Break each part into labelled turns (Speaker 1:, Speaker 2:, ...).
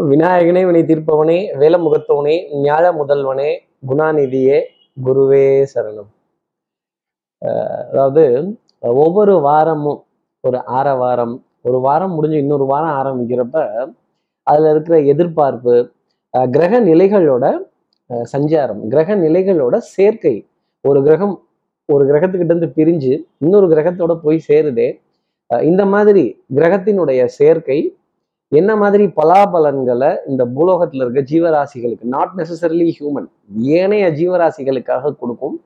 Speaker 1: விநாயகனே வினை தீர்ப்பவனே வேலமுகத்தவனே ஞாழ முதல்வனே குணாநிதியே குருவே சரணம். அதாவது ஒவ்வொரு வாரமும் ஒரு ஆற வாரம் ஒரு வாரம் முடிஞ்சு இன்னொரு வாரம் ஆரம்பிக்கிறப்ப அதுல இருக்கிற எதிர்பார்ப்பு அஹ் கிரக நிலைகளோட அஹ் சஞ்சாரம் கிரக நிலைகளோட சேர்க்கை. ஒரு கிரகம் ஒரு கிரகத்துக்கிட்ட இருந்து பிரிஞ்சு இன்னொரு கிரகத்தோட போய் சேருதே அஹ் இந்த மாதிரி கிரகத்தினுடைய சேர்க்கை என்ன மாதிரி பலாபலன்களை இந்த பூலோகத்துல இருக்க ஜீவராசிகளுக்கு நாட் நெசசரிலி ஹியூமன் ஏனைய ஜீவராசிகளுக்காக கொடுக்கும்.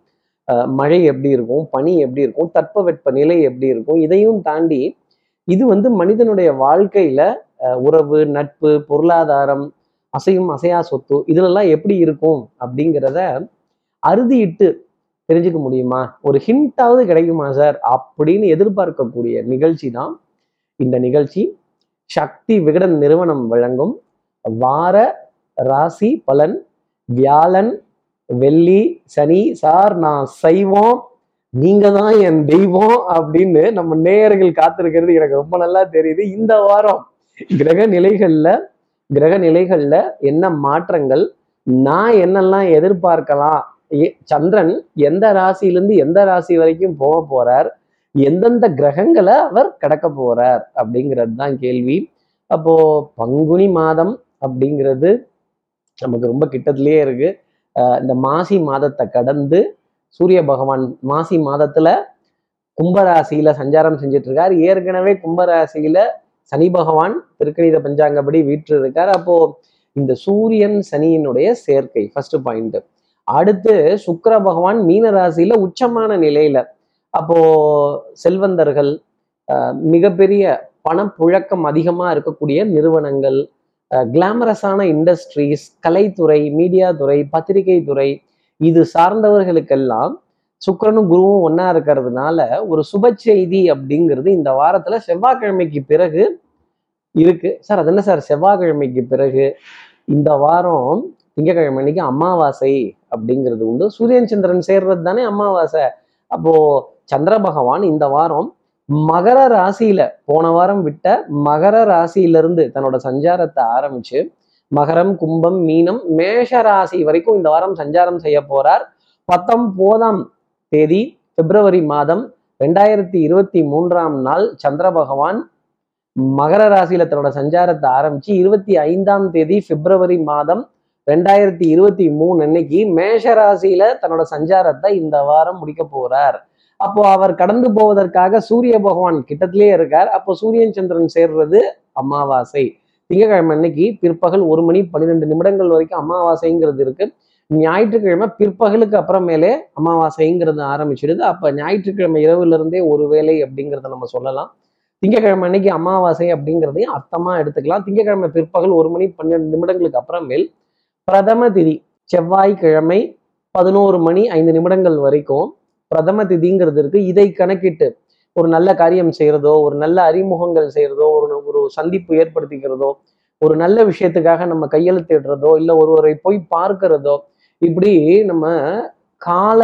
Speaker 1: அஹ் மழை எப்படி இருக்கும் பனி எப்படி இருக்கும் தட்பவெட்ப நிலை எப்படி இருக்கும் இதையும் தாண்டி இது வந்து மனிதனுடைய வாழ்க்கையில உறவு நட்பு பொருளாதாரம் அசையும் அசையா சொத்து இதுலெல்லாம் எப்படி இருக்கும் அப்படிங்கிறத அறுதியிட்டு தெரிஞ்சுக்க முடியுமா? ஒரு ஹிண்டாவது கிடைக்குமா சார் அப்படின்னு எதிர்பார்க்கக்கூடிய நிகழ்ச்சி தான் இந்த நிகழ்ச்சி. சக்தி விகடன் நிறுவனம் வழங்கும் வார ராசி பலன். வியாழன் வெள்ளி சனி சார் நான் செய்வோம். நீங்க தான் என் தெய்வம் அப்படின்னு நம்ம நேயர்கள் காத்திருக்கிறது எனக்கு ரொம்ப நல்லா தெரியுது. இந்த வாரம் கிரக நிலைகள்ல கிரக நிலைகள்ல என்ன மாற்றங்கள்? நான் என்னெல்லாம் எதிர்பார்க்கலாம்? சந்திரன் எந்த ராசியிலிருந்து எந்த ராசி வரைக்கும் போக போறார்? எந்தெந்த கிரகங்களை அவர் கடக்க போறார் அப்படிங்கிறது தான் கேள்வி. அப்போ பங்குனி மாதம் அப்படிங்கிறது நமக்கு ரொம்ப கிட்டத்திலேயே இருக்கு. அஹ் இந்த மாசி மாதத்தை கடந்து சூரிய பகவான் மாசி மாதத்துல கும்பராசியில சஞ்சாரம் செஞ்சுட்டு இருக்கார் ஏற்கனவே கும்பராசியில சனி பகவான் திருக்கணித பஞ்சாங்கப்படி வீற்று இருக்கார் அப்போ இந்த சூரியன் சனியினுடைய சேர்க்கை ஃபர்ஸ்ட் பாயிண்ட் அடுத்து சுக்கர பகவான் மீன ராசியில உச்சமான நிலையில அப்போ செல்வந்தர்கள் மிகப்பெரிய பணப்புழக்கம் அதிகமாக இருக்கக்கூடிய நிறுவனங்கள் கிளாமரஸான இண்டஸ்ட்ரீஸ் கலைத்துறை மீடியா துறை பத்திரிகை துறை இது சார்ந்தவர்களுக்கெல்லாம் சுக்கிரனும் குருவும் ஒன்றா இருக்கிறதுனால ஒரு சுப செய்தி அப்படிங்கிறது இந்த வாரத்தில் செவ்வாய்க்கிழமைக்கு பிறகு இருக்கு. சார் அது என்ன சார்? செவ்வாய்க்கிழமைக்கு பிறகு இந்த வாரம் திங்கக்கிழமை அன்னைக்கு அமாவாசை அப்படிங்கிறது உண்டு. சூரியன் சந்திரன் சேர்றது தானே அமாவாசை. அப்போது சந்திர பகவான் இந்த வாரம் மகர ராசியில போன வாரம் விட்ட மகர ராசியிலிருந்து தன்னோட சஞ்சாரத்தை ஆரம்பிச்சு மகரம் கும்பம் மீனம் மேஷ ராசி வரைக்கும் இந்த வாரம் சஞ்சாரம் செய்ய போறார். பத்தொன்பதாம் தேதி பிப்ரவரி மாதம் ரெண்டாயிரத்தி இருபத்தி மூன்றாம் நாள் சந்திர பகவான் மகர ராசியில தன்னோட சஞ்சாரத்தை ஆரம்பிச்சு இருபத்தி ஐந்தாம் தேதி பிப்ரவரி மாதம் ரெண்டாயிரத்தி இருபத்தி மூணு அன்னைக்கு மேஷ ராசியில தன்னோட சஞ்சாரத்தை இந்த வாரம் முடிக்க போறார். அப்போ அவர் கடந்து போவதற்காக சூரிய பகவான் கிட்டத்திலேயே இருக்கார். அப்போ சூரியன் சந்திரன் சேர்றது அமாவாசை. திங்கக்கிழமை அன்னைக்கு பிற்பகல் ஒரு மணி பன்னிரெண்டு நிமிடங்கள் வரைக்கும் அமாவாசைங்கிறது இருக்கு. ஞாயிற்றுக்கிழமை பிற்பகலுக்கு அப்புறமேலே அமாவாசைங்கிறது ஆரம்பிச்சிடுது அப்ப ஞாயிற்றுக்கிழமை இரவுல இருந்தே ஒரு வேலை அப்படிங்கிறத நம்ம சொல்லலாம். திங்கக்கிழமை அன்னைக்கு அமாவாசை அப்படிங்கிறதையும் அர்த்தமா எடுத்துக்கலாம். திங்கக்கிழமை பிற்பகல் ஒரு மணி பன்னெண்டு நிமிடங்களுக்கு அப்புறமேல் பிரதம திதி செவ்வாய்க்கிழமை பதினோரு மணி ஐந்து நிமிடங்கள் வரைக்கும் பிரதம திதிங்கிறது இருக்கு இதை கணக்கிட்டு ஒரு நல்ல காரியம் செய்யறதோ ஒரு நல்ல அறிமுகங்கள் செய்யறதோ ஒரு ஒரு சந்திப்பு ஏற்படுத்திக்கிறதோ ஒரு நல்ல விஷயத்துக்காக நம்ம கையெழுத்திடுறதோ இல்லை ஒருவரை போய் பார்க்கிறதோ இப்படி நம்ம கால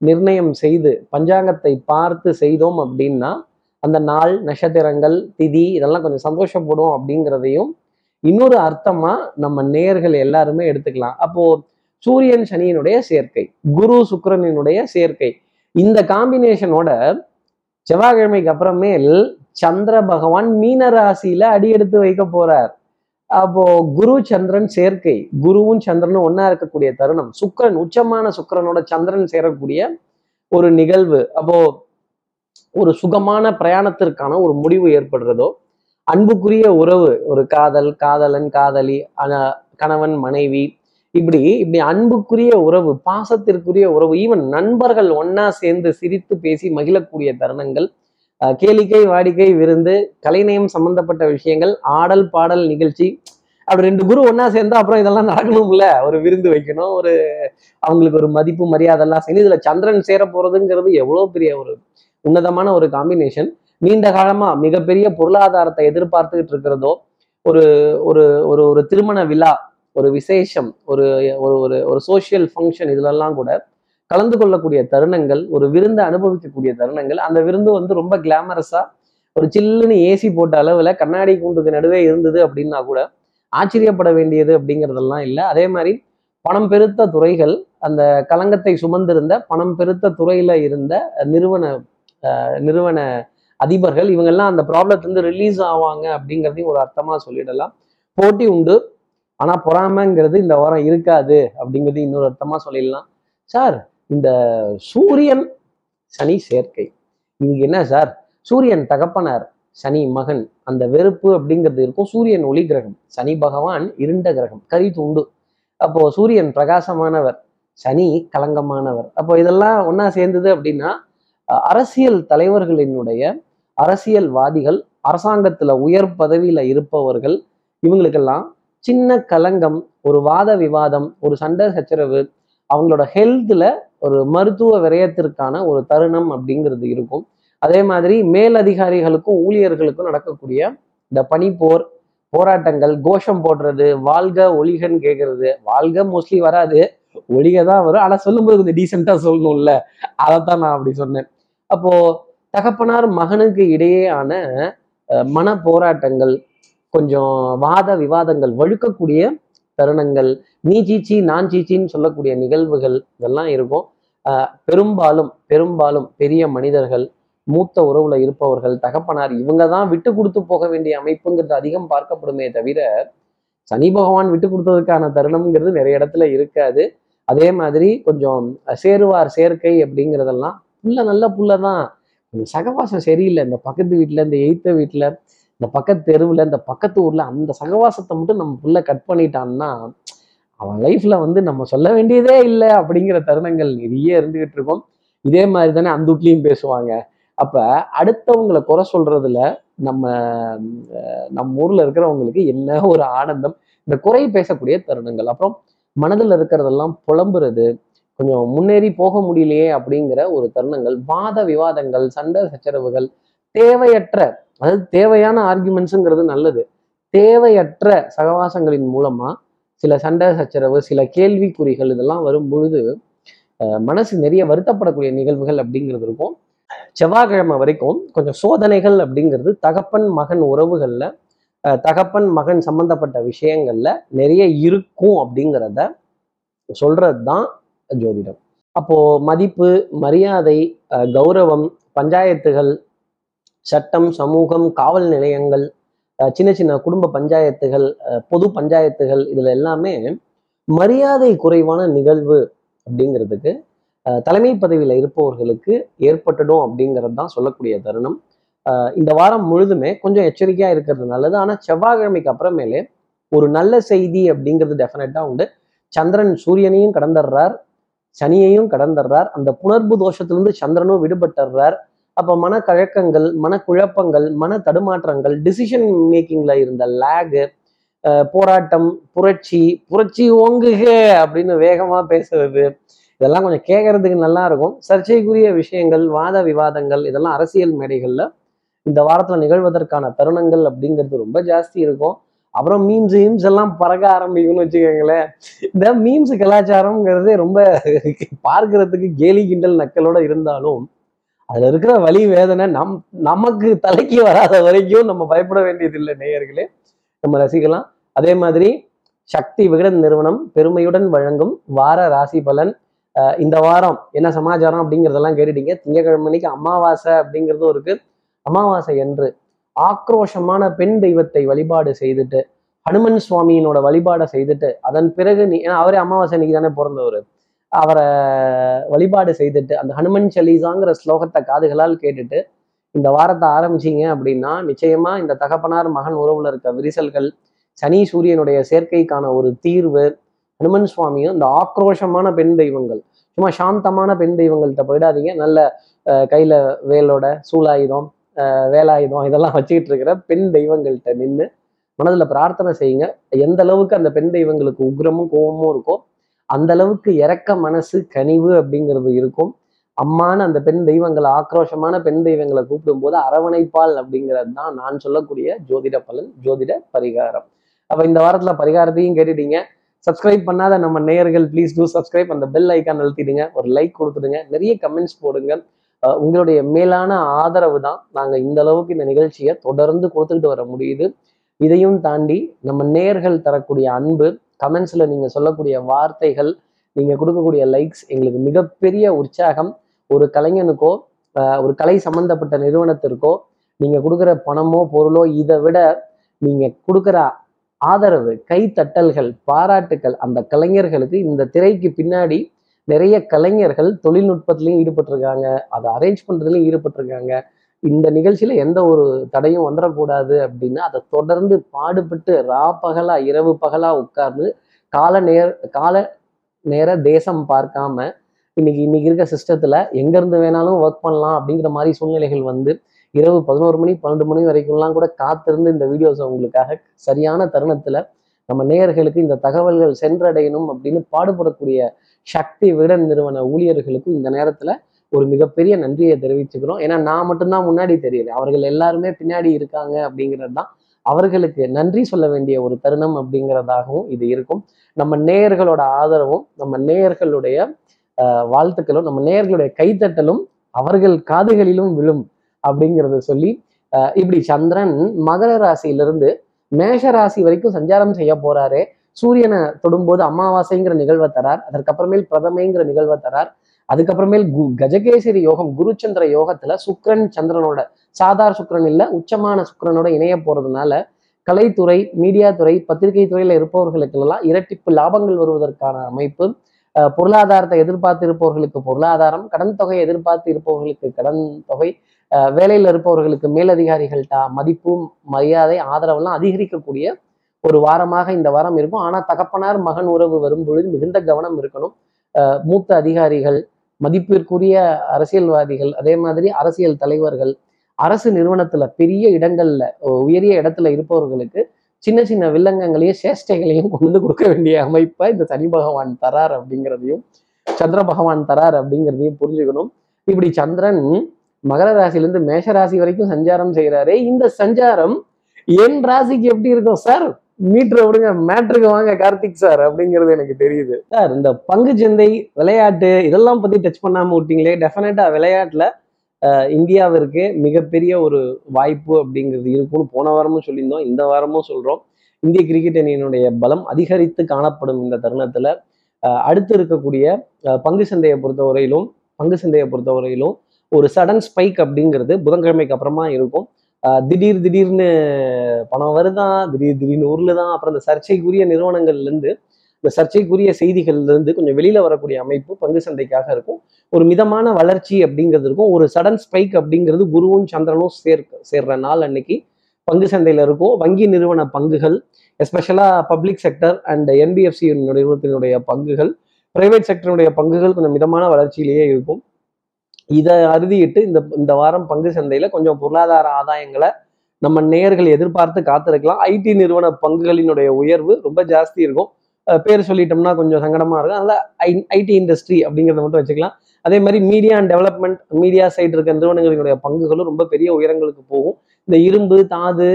Speaker 1: நிர்ணயம் செய்து பஞ்சாங்கத்தை பார்த்து செய்தோம் அப்படின்னா அந்த நாள் நட்சத்திரங்கள் திதி இதெல்லாம் கொஞ்சம் சந்தோஷப்படும் அப்படிங்கிறதையும் இன்னொரு அர்த்தமா நம்ம நேர்கள் எல்லாருமே எடுத்துக்கலாம். அப்போ சூரியன் சனியினுடைய சேர்க்கை குரு சுக்கிரனினுடைய சேர்க்கை இந்த காம்பினேஷனோட செவ்வாய்க்கிழமைக்கு அப்புறமேல் சந்திர பகவான் மீன ராசியில அடி எடுத்து வைக்க போறார். அப்போ குரு சந்திரன் சேர்க்கை. குருவும் சந்திரனும் ஒன்னா இருக்கக்கூடிய தருணம். சுக்கிரன் உச்சமான சுக்கிரனோட சந்திரன் சேரக்கூடிய ஒரு நிகழ்வு. அப்போ ஒரு சுகமான பிரயாணத்திற்கான ஒரு முடிவு ஏற்படுறதோ அன்புக்குரிய உறவு ஒரு காதல் காதலன் காதலி அன- கணவன் மனைவி இப்படி இப்படி அன்புக்குரிய உறவு பாசத்திற்குரிய உறவு ஈவன் நண்பர்கள் ஒன்னா சேர்ந்து சிரித்து பேசி மகிழக்கூடிய தருணங்கள் அஹ் கேளிக்கை வாடிக்கை விருந்து கலைநயம் சம்பந்தப்பட்ட விஷயங்கள் ஆடல் பாடல் நிகழ்ச்சி அப்படி ரெண்டு குரு ஒன்னா சேர்ந்தா அப்புறம் இதெல்லாம் நடக்கணும்ல? ஒரு விருந்து வைக்கணும் ஒரு அவங்களுக்கு ஒரு மதிப்பு மரியாதை எல்லாம் சேர்ந்து இதுல சந்திரன் சேர போறதுங்கிறது எவ்வளவு பெரிய ஒரு உன்னதமான ஒரு காம்பினேஷன் நீண்ட காலமா மிகப்பெரிய பொருளாதாரத்தை எதிர்பார்த்துக்கிட்டு இருக்கிறதோ ஒரு ஒரு ஒரு ஒரு திருமண விழா ஒரு விசேஷம் ஒரு ஒரு ஒரு ஒரு சோஷியல் ஃபங்க்ஷன் இதிலெல்லாம் கூட கலந்து கொள்ளக்கூடிய தருணங்கள் ஒரு விருந்தை அனுபவிக்கக்கூடிய தருணங்கள் அந்த விருந்து வந்து ரொம்ப கிளாமரஸாக ஒரு சில்லுன்னு ஏசி போட்ட அளவில் கண்ணாடி கூண்டுக்கு நடுவே இருந்தது அப்படின்னா கூட ஆச்சரியப்பட வேண்டியது அப்படிங்கிறதெல்லாம் இல்லை. அதே மாதிரி பணம் பெருத்த துறைகள் அந்த களங்கத்தை சுமந்திருந்த பணம் பெருத்த துறையில் இருந்த நிறுவன நிறுவன அதிபர்கள் இவங்கெல்லாம் அந்த ப்ராப்ளத்துலேருந்து ரிலீஸ் ஆவாங்க அப்படிங்கிறதையும் ஒரு அர்த்தமாக சொல்லிடலாம். போட்டி உண்டு. ஆனா பொறாமைங்கிறது இந்த வாரம் இருக்காது அப்படிங்கிறது இன்னொரு அர்த்தமா சொல்லிடலாம். சார் இந்த சூரியன் சனி சேர்க்கை. இதுக்கு என்ன சார்? சூரியன் தகப்பனார் சனி மகன். அந்த வெறுப்பு அப்படிங்கிறது இருக்கும். சூரியன் ஒளி கிரகம். சனி பகவான் இருண்ட கிரகம். கறி துண்டு. அப்போ சூரியன் பிரகாசமானவர் சனி கலங்கமானவர். அப்போ இதெல்லாம் ஒன்னா சேர்ந்தது அப்படின்னா அரசியல் தலைவர்களினுடைய அரசியல்வாதிகள் அரசாங்கத்துல உயர் பதவியில இருப்பவர்கள் இவங்களுக்கெல்லாம் சின்ன கலங்கம் ஒரு வாத விவாதம் ஒரு சண்டை சச்சரவு அவங்களோட ஹெல்த்ல ஒரு மருத்துவ விரயத்திற்கான ஒரு தருணம் அப்படிங்கிறது இருக்கும். அதே மாதிரி மேலதிகாரிகளுக்கும் ஊழியர்களுக்கும் நடக்கக்கூடிய இந்த பனிப்போர் போராட்டங்கள் கோஷம் போடுறது வாழ்க ஒளிகன்னு கேட்கறது வாழ்க மோஸ்ட்லி வராது. ஒளிக தான் வரும். ஆனால் சொல்லும்போது கொஞ்சம் டீசெண்டாக சொல்லணும்ல. அதைத்தான் நான் அப்படி சொன்னேன். அப்போ தகப்பனார் மகனுக்கு இடையேயான மன போராட்டங்கள் கொஞ்சம் வாத விவாதங்கள் வழுக்கக்கூடிய தருணங்கள் நீ சீச்சி நான் சீச்சின்னு சொல்லக்கூடிய நிகழ்வுகள் இதெல்லாம் இருக்கும். பெரும்பாலும் பெரும்பாலும் பெரிய மனிதர்கள் மூத்த உறவுல இருப்பவர்கள் தகப்பனார் இவங்க தான் விட்டு கொடுத்து போக வேண்டிய அமைப்புங்கிறது அதிகம் பார்க்கப்படுமே தவிர சனி பகவான் விட்டு கொடுத்ததுக்கான தருணம்ங்கிறது நிறைய இடத்துல இருக்காது. அதே மாதிரி கொஞ்சம் சேருவார் சேர்க்கை அப்படிங்கிறதெல்லாம் புள்ள நல்ல புள்ள தான். கொஞ்சம் சகவாசம் சரியில்லை. இந்த பக்கத்து வீட்டில் இந்த எய்த்த வீட்டில் இந்த பக்கத்து தெருவில் இந்த பக்கத்து ஊரில் அந்த சகவாசத்தை மட்டும் நம்ம புள்ள கட் பண்ணிட்டான்னா அவன் லைஃப்ல வந்து நம்ம சொல்ல வேண்டியதே இல்லை அப்படிங்கிற தருணங்கள் நிறைய இருந்துகிட்டு இருக்கும். இதே மாதிரி தானே அந்த வீட்லேயும் பேசுவாங்க. அப்ப அடுத்தவங்களை குறை சொல்றதுல நம்ம நம்ம ஊர்ல இருக்கிறவங்களுக்கு என்ன ஒரு ஆனந்தம்? இந்த குறை பேசக்கூடிய தருணங்கள். அப்புறம் மனதில் இருக்கிறதெல்லாம் புலம்புறது கொஞ்சம் முன்னேறி போக முடியலையே அப்படிங்கிற ஒரு தருணங்கள். வாத விவாதங்கள் சண்டை சச்சரவுகள் தேவையற்ற அதாவது தேவையான ஆர்குமெண்ட்ஸுங்கிறது நல்லது. தேவையற்ற சகவாசங்களின் மூலமா சில சண்டை சச்சரவு சில கேள்விக்குறிகள் இதெல்லாம் வரும் பொழுது மனசு நிறைய வருத்தப்படக்கூடிய நிகழ்வுகள் அப்படிங்கிறது இருக்கும். செவ்வாய்க்கிழமை வரைக்கும் கொஞ்சம் சோதனைகள் அப்படிங்கிறது தகப்பன் மகன் உறவுகளில் தகப்பன் மகன் சம்பந்தப்பட்ட விஷயங்கள்ல நிறைய இருக்கும் அப்படிங்கிறத சொல்றது தான் ஜோதிடம். அப்போ மதிப்பு மரியாதை கௌரவம் பஞ்சாயத்துகள் சட்டம் சமூகம் காவல் நிலையங்கள் சின்ன சின்ன குடும்ப பஞ்சாயத்துகள் பொது பஞ்சாயத்துகள் இதில் எல்லாமே மரியாதை குறைவான நிகழ்வு அப்படிங்கிறதுக்கு தலைமை பதவியில் இருப்பவர்களுக்கு ஏற்பட்டுடும் அப்படிங்கிறது தான் சொல்லக்கூடிய தருணம். இந்த வாரம் முழுதுமே கொஞ்சம் எச்சரிக்கையாக இருக்கிறது நல்லது. ஆனால் செவ்வாய்க்கிழமைக்கு அப்புறமேலே ஒரு நல்ல செய்தி அப்படிங்கிறது டெஃபினட்டாக உண்டு. சந்திரன் சூரியனையும் கடந்துடுறார் சனியையும் கடந்துடுறார். அந்த புணர்வு தோஷத்திலிருந்து சந்திரனும் விடுபட்டுறார் அப்போ மனக்கழக்கங்கள் மனக்குழப்பங்கள் மன தடுமாற்றங்கள் டிசிஷன் மேக்கிங்கில் இருந்த லேகு போராட்டம் புரட்சி புரட்சி ஓங்குக அப்படின்னு வேகமா பேசுறது. இதெல்லாம் கொஞ்சம் கேட்கறதுக்கு நல்லா இருக்கும். சர்ச்சைக்குரிய விஷயங்கள் வாத விவாதங்கள் இதெல்லாம் அரசியல் மேடைகளில் இந்த வாரத்தில் நிகழ்வதற்கான தருணங்கள் அப்படிங்கிறது ரொம்ப ஜாஸ்தி இருக்கும். அப்புறம் மீம்ஸ் ஹீம்ஸ் எல்லாம் பறக்க ஆரம்பிக்கும்னு வச்சுக்கோங்களேன். இந்த மீம்ஸ் கலாச்சாரம்ங்கிறதே ரொம்ப பார்க்கறதுக்கு கேலி கிண்டல் நக்கலோட இருந்தாலும் அதுல இருக்கிற வழி வேதனை நம் நமக்கு தலைக்கு வராத வரைக்கும் நம்ம பயப்பட வேண்டியதில்லை நேயர்களே. நம்ம ரசிக்கலாம். அதே மாதிரி சக்தி விகடன் நிறுவனம் பெருமையுடன் வழங்கும் வார ராசி பலன். இந்த வாரம் என்ன சமாச்சாரம் அப்படிங்கிறதெல்லாம் கேட்டுட்டீங்க. திங்கக்கிழமை அன்னைக்கு அமாவாசை அப்படிங்கிறதும் இருக்கு. அமாவாசை என்று ஆக்ரோஷமான பெண் தெய்வத்தை வழிபாடு செய்துட்டு ஹனுமன் சுவாமியினோட வழிபாடை செய்துட்டு அதன் பிறகு நீ ஏன்னா அவரே அமாவாசை இன்னைக்கு தானே பிறந்தவர். அவரை வழிபாடு செய்துட்டு அந்த ஹனுமன் சலீசாங்கிற ஸ்லோகத்தை காதுகளால் கேட்டுட்டு இந்த வாரத்தை ஆரம்பிச்சீங்க அப்படின்னா நிச்சயமா இந்த தகப்பனார் மகன் உறவுல இருக்க விரிசல்கள் சனி சூரியனுடைய சேர்க்கைக்கான ஒரு தீர்வு ஹனுமன் சுவாமியும் இந்த ஆக்ரோஷமான பெண் தெய்வங்கள் சும்மா சாந்தமான பெண் தெய்வங்கள்கிட்ட போயிடாதீங்க. நல்ல கையில வேலோட சூலாயுதம் வேலாயுதம் இதெல்லாம் வச்சுக்கிட்டு இருக்கிற பெண் தெய்வங்கள்கிட்ட நின்று மனதில் பிரார்த்தனை செய்யுங்க. எந்த அளவுக்கு அந்த பெண் தெய்வங்களுக்கு உக்ரமும் கோபமும் இருக்கோ அந்த அளவுக்கு இறக்க மனசு கனிவு அப்படிங்கிறது இருக்கும். அம்மான அந்த பெண் தெய்வங்களை ஆக்ரோஷமான பெண் தெய்வங்களை கூப்பிடும்போது அரவணைப்பால் அப்படிங்கிறது தான் நான் சொல்லக்கூடிய ஜோதிட பலன் ஜோதிட பரிகாரம். அப்ப இந்த வாரத்துல பரிகாரத்தையும் கேட்டுட்டீங்க. சப்ஸ்கிரைப் பண்ணாத நம்ம நேயர்கள் ப்ளீஸ் டூ சப்ஸ்கிரைப் அந்த பெல் ஐக்கான் அழுத்திடுங்க. ஒரு லைக் கொடுத்துடுங்க. நிறைய கமெண்ட்ஸ் போடுங்க. அஹ் உங்களுடைய மேலான ஆதரவு தான் நாங்க இந்த அளவுக்கு இந்த நிகழ்ச்சியை தொடர்ந்து கொடுத்துக்கிட்டு வர முடியுது. இதையும் தாண்டி நம்ம நேயர்கள் தரக்கூடிய அன்பு கமெண்ட்ஸ்ல நீங்க சொல்லக்கூடிய வார்த்தைகள் நீங்க கொடுக்கக்கூடிய லைக்ஸ் எங்களுக்கு மிகப்பெரிய உற்சாகம். ஒரு கலைஞனுக்கோ ஆஹ் ஒரு கலை சம்பந்தப்பட்ட நிறுவனத்திற்கோ நீங்க கொடுக்குற பணமோ பொருளோ இதை விட நீங்க கொடுக்குற ஆதரவு கைத்தட்டல்கள் பாராட்டுக்கள் அந்த கலைஞர்களுக்கு இந்த திரைக்கு பின்னாடி நிறைய கலைஞர்கள் தொழில்நுட்பத்திலையும் ஈடுபட்டிருக்காங்க. அதை அரேஞ்ச் பண்றதுலையும் ஈடுபட்டிருக்காங்க. இந்த நிகழ்ச்சியில எந்த ஒரு தடையும் வந்துடக்கூடாது அப்படின்னு அதை தொடர்ந்து பாடுபட்டு ரா பகலா இரவு பகலா உட்கார்ந்து கால நேர கால நேர தேசம் பார்க்காம இன்னைக்கு இன்னைக்கு இருக்க சிஸ்டத்துல எங்க இருந்து வேணாலும் ஒர்க் பண்ணலாம் அப்படிங்கிற மாதிரி சூழ்நிலைகள் வந்து இரவு பதினோரு மணி பன்னெண்டு மணி வரைக்கும்லாம் கூட காத்திருந்து இந்த வீடியோஸை உங்களுக்காக சரியான தருணத்துல நம்ம நேயர்களுக்கு இந்த தகவல்கள் சென்றடையணும் அப்படின்னு பாடுபடக்கூடிய சக்தி விட நிறுவன ஊழியர்களுக்கும் இந்த நேரத்துல ஒரு மிகப்பெரிய நன்றியை தெரிவிச்சுக்கிறோம். ஏன்னா நான் மட்டும்தான் முன்னாடி தெரியல. அவர்கள் எல்லாருமே பின்னாடி இருக்காங்க அப்படிங்கிறது தான் அவர்களுக்கு நன்றி சொல்ல வேண்டிய ஒரு தருணம் அப்படிங்கிறதாகவும் இது இருக்கும். நம்ம நேயர்களோட ஆதரவும் நம்ம நேயர்களுடைய வாழ்த்துக்களும் நம்ம நேயர்களுடைய கைத்தட்டலும் அவர்கள் காதுகளிலும் விழும் அப்படிங்கிறத சொல்லி இப்படி சந்திரன் மகர ராசியிலிருந்து மேஷ ராசி வரைக்கும் சஞ்சாரம் செய்ய போறாரு. சூரியனை தொடும்போது அமாவாசைங்கிற நிகழ்வை தரார். அதற்கப்புறமேல் பிரதமைங்கிற நிகழ்வை தரார். அதுக்கப்புறமேல் கு கஜகேசரி யோகம் குருச்சந்திர யோகத்துல சுக்ரன் சந்திரனோட சாதார் சுக்ரன் இல்ல உச்சமான சுக்ரனோட இணைய போறதுனால கலைத்துறை மீடியா துறை பத்திரிகை துறையில இருப்பவர்களுக்கெல்லாம் இரட்டிப்பு லாபங்கள் வருவதற்கான அமைப்பு. அஹ், பொருளாதாரத்தை எதிர்பார்த்து இருப்பவர்களுக்கு பொருளாதாரம் கடன் தொகை எதிர்பார்த்து இருப்பவர்களுக்கு கடன் தொகை வேலையில் இருப்பவர்களுக்கு மேலதிகாரிகள்ட்ட மதிப்பு மரியாதை ஆதரவெல்லாம் அதிகரிக்கக்கூடிய ஒரு வாரமாக இந்த வாரம் இருக்கும். ஆனா தகப்பனார் மகன் உறவு வரும் பொழுது மிகுந்த கவனம் இருக்கணும். மூத்த அதிகாரிகள் மதிப்பிற்குரிய அரசியல்வாதிகள் அதே மாதிரி அரசியல் தலைவர்கள் அரசு நிறுவனத்துல பெரிய இடங்கள்ல உயரிய இடத்துல இருப்பவர்களுக்கு சின்ன சின்ன வில்லங்கங்களையும் சேஷ்டைகளையும் கொண்டு வந்து கொடுக்க வேண்டிய அமைப்பை இந்த சனி பகவான் தரார் அப்படிங்கிறதையும் சந்திர பகவான் தரார் அப்படிங்கிறதையும் புரிஞ்சுக்கணும். இப்படி சந்திரன் மகர ராசியிலிருந்து மேஷ ராசி வரைக்கும் சஞ்சாரம் செய்யறாரு இந்த சஞ்சாரம் என் ராசிக்கு எப்படி இருக்கும் சார்? மீட்டர் விடுங்க மேட்ருக்கு வாங்க கார்த்திக் சார் அப்படிங்கிறது எனக்கு தெரியுது. சார் இந்த பங்கு சந்தை விளையாட்டு இதெல்லாம் பத்தி டச் பண்ணாம விட்டீங்களே டெஃபினட்டா விளையாட்டுல இந்தியாவிற்கு மிகப்பெரிய ஒரு வாய்ப்பு அப்படிங்கிறது இருக்கும்னு போன வாரமும் சொல்லியிருந்தோம் இந்த வாரமும் சொல்றோம். இந்திய கிரிக்கெட் அணியினுடைய பலம் அதிகரித்து காணப்படும் இந்த தருணத்துல அடுத்து இருக்கக்கூடிய பங்கு சந்தையை பொறுத்தவரையிலும் பங்கு சந்தையை பொறுத்தவரையிலும் ஒரு சடன் ஸ்பைக் அப்படிங்கிறது புதன்கிழமைக்கு அப்புறமா இருக்கும். திடீர் திடீர்னு பணம் வருதான் திடீர் திடீர்னு ஊர்ல தான் அப்புறம் இந்த சர்ச்சைக்குரிய நிறுவனங்கள்ல இருந்து இந்த சர்ச்சைக்குரிய செய்திகள்ல இருந்து கொஞ்சம் வெளியில வரக்கூடிய அமைப்பு பங்கு சந்தைக்காக இருக்கும். ஒரு மிதமான வளர்ச்சி அப்படிங்கிறது இருக்கும். ஒரு சடன் ஸ்பைக் அப்படிங்கிறது குருவும் சந்திரனும் சேர்க்க சேர்ற நாள் அன்னைக்கு பங்கு சந்தையில இருக்கும். வங்கி நிறுவன பங்குகள் எஸ்பெஷலா பப்ளிக் செக்டர் அண்ட் என்பிஎஃப்சி நிறுவனத்தினுடைய பங்குகள் பிரைவேட் செக்டருடைய பங்குகள் கொஞ்சம் மிதமான வளர்ச்சியிலேயே இருக்கும். இதை அறுதியிட்டு இந்த இந்த வாரம் பங்கு சந்தையில கொஞ்சம் பொருளாதார ஆதாயங்களை நம்ம நேயர்கள் எதிர்பார்த்து காத்திருக்கலாம். ஐடி நிறுவன பங்குகளினுடைய உயர்வு ரொம்ப ஜாஸ்தி இருக்கும். பேர் சொல்லிட்டோம்னா கொஞ்சம் சங்கடமா இருக்கும். அதனால ஐடி இண்டஸ்ட்ரி அப்படிங்கிறத மட்டும் வச்சுக்கலாம். அதே மாதிரி media and development media side இருக்க நிறுவனங்களினுடைய பங்குகளும் ரொம்ப பெரிய உயரங்களுக்கு போகும். இந்த இரும்பு தாது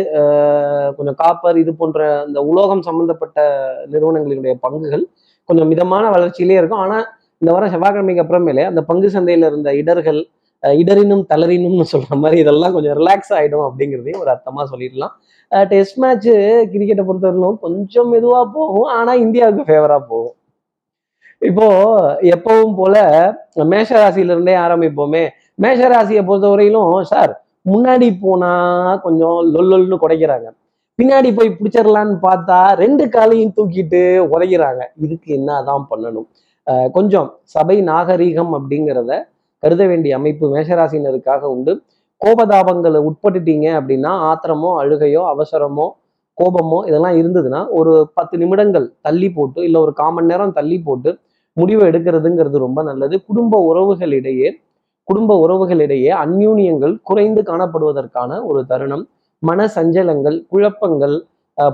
Speaker 1: கொஞ்சம் காப்பர் இது போன்ற இந்த உலோகம் சம்பந்தப்பட்ட நிறுவனங்களினுடைய பங்குகள் கொஞ்சம் மிதமான வளர்ச்சியிலே இருக்கும். ஆனால் இந்த வாரம் செவ்வாய்க்கிழமைக்கு அப்புறமேலே அந்த பங்கு சந்தையில இருந்த இடர்கள் அஹ் இடரினும் தளரினும்னு சொல்ற மாதிரி இதெல்லாம் கொஞ்சம் ரிலாக்ஸ் ஆயிடும் அப்படிங்கிறதையும் ஒரு அர்த்தமா சொல்லிடலாம். டெஸ்ட் மேட்ச் கிரிக்கெட்டை பொறுத்தவரையிலும் கொஞ்சம் மெதுவா போகும் ஆனா இந்தியாவுக்கு ஃபேவராக போகும். இப்போ எப்பவும் போல மேஷ ராசியில இருந்தே ஆரம்பிப்போமே. மேஷ ராசியை பொறுத்தவரையிலும் சார் முன்னாடி போனா கொஞ்சம் லொல்லொல்னு குடைக்கிறாங்க. பின்னாடி போய் பிடிச்சிடலான்னு பார்த்தா ரெண்டு காலையும் தூக்கிட்டு உதைக்கிறாங்க. இதுக்கு என்னதான் பண்ணணும்? கொஞ்சம் சபை நாகரீகம் அப்படிங்கிறத கருத வேண்டிய அமைப்பு மேஷராசினருக்காக உண்டு. கோபதாபங்களை உட்பட்டுட்டீங்க அப்படின்னா ஆத்திரமோ அழுகையோ அவசரமோ கோபமோ இதெல்லாம் இருந்ததுன்னா ஒரு பத்து நிமிடங்கள் தள்ளி போட்டு இல்லை ஒரு காமன் நேரம் தள்ளி போட்டு முடிவை எடுக்கிறதுங்கிறது ரொம்ப நல்லது. குடும்ப உறவுகளிடையே குடும்ப உறவுகளிடையே அந்யூனியங்கள் குறைந்து காணப்படுவதற்கான ஒரு தருணம். மன சஞ்சலங்கள் குழப்பங்கள்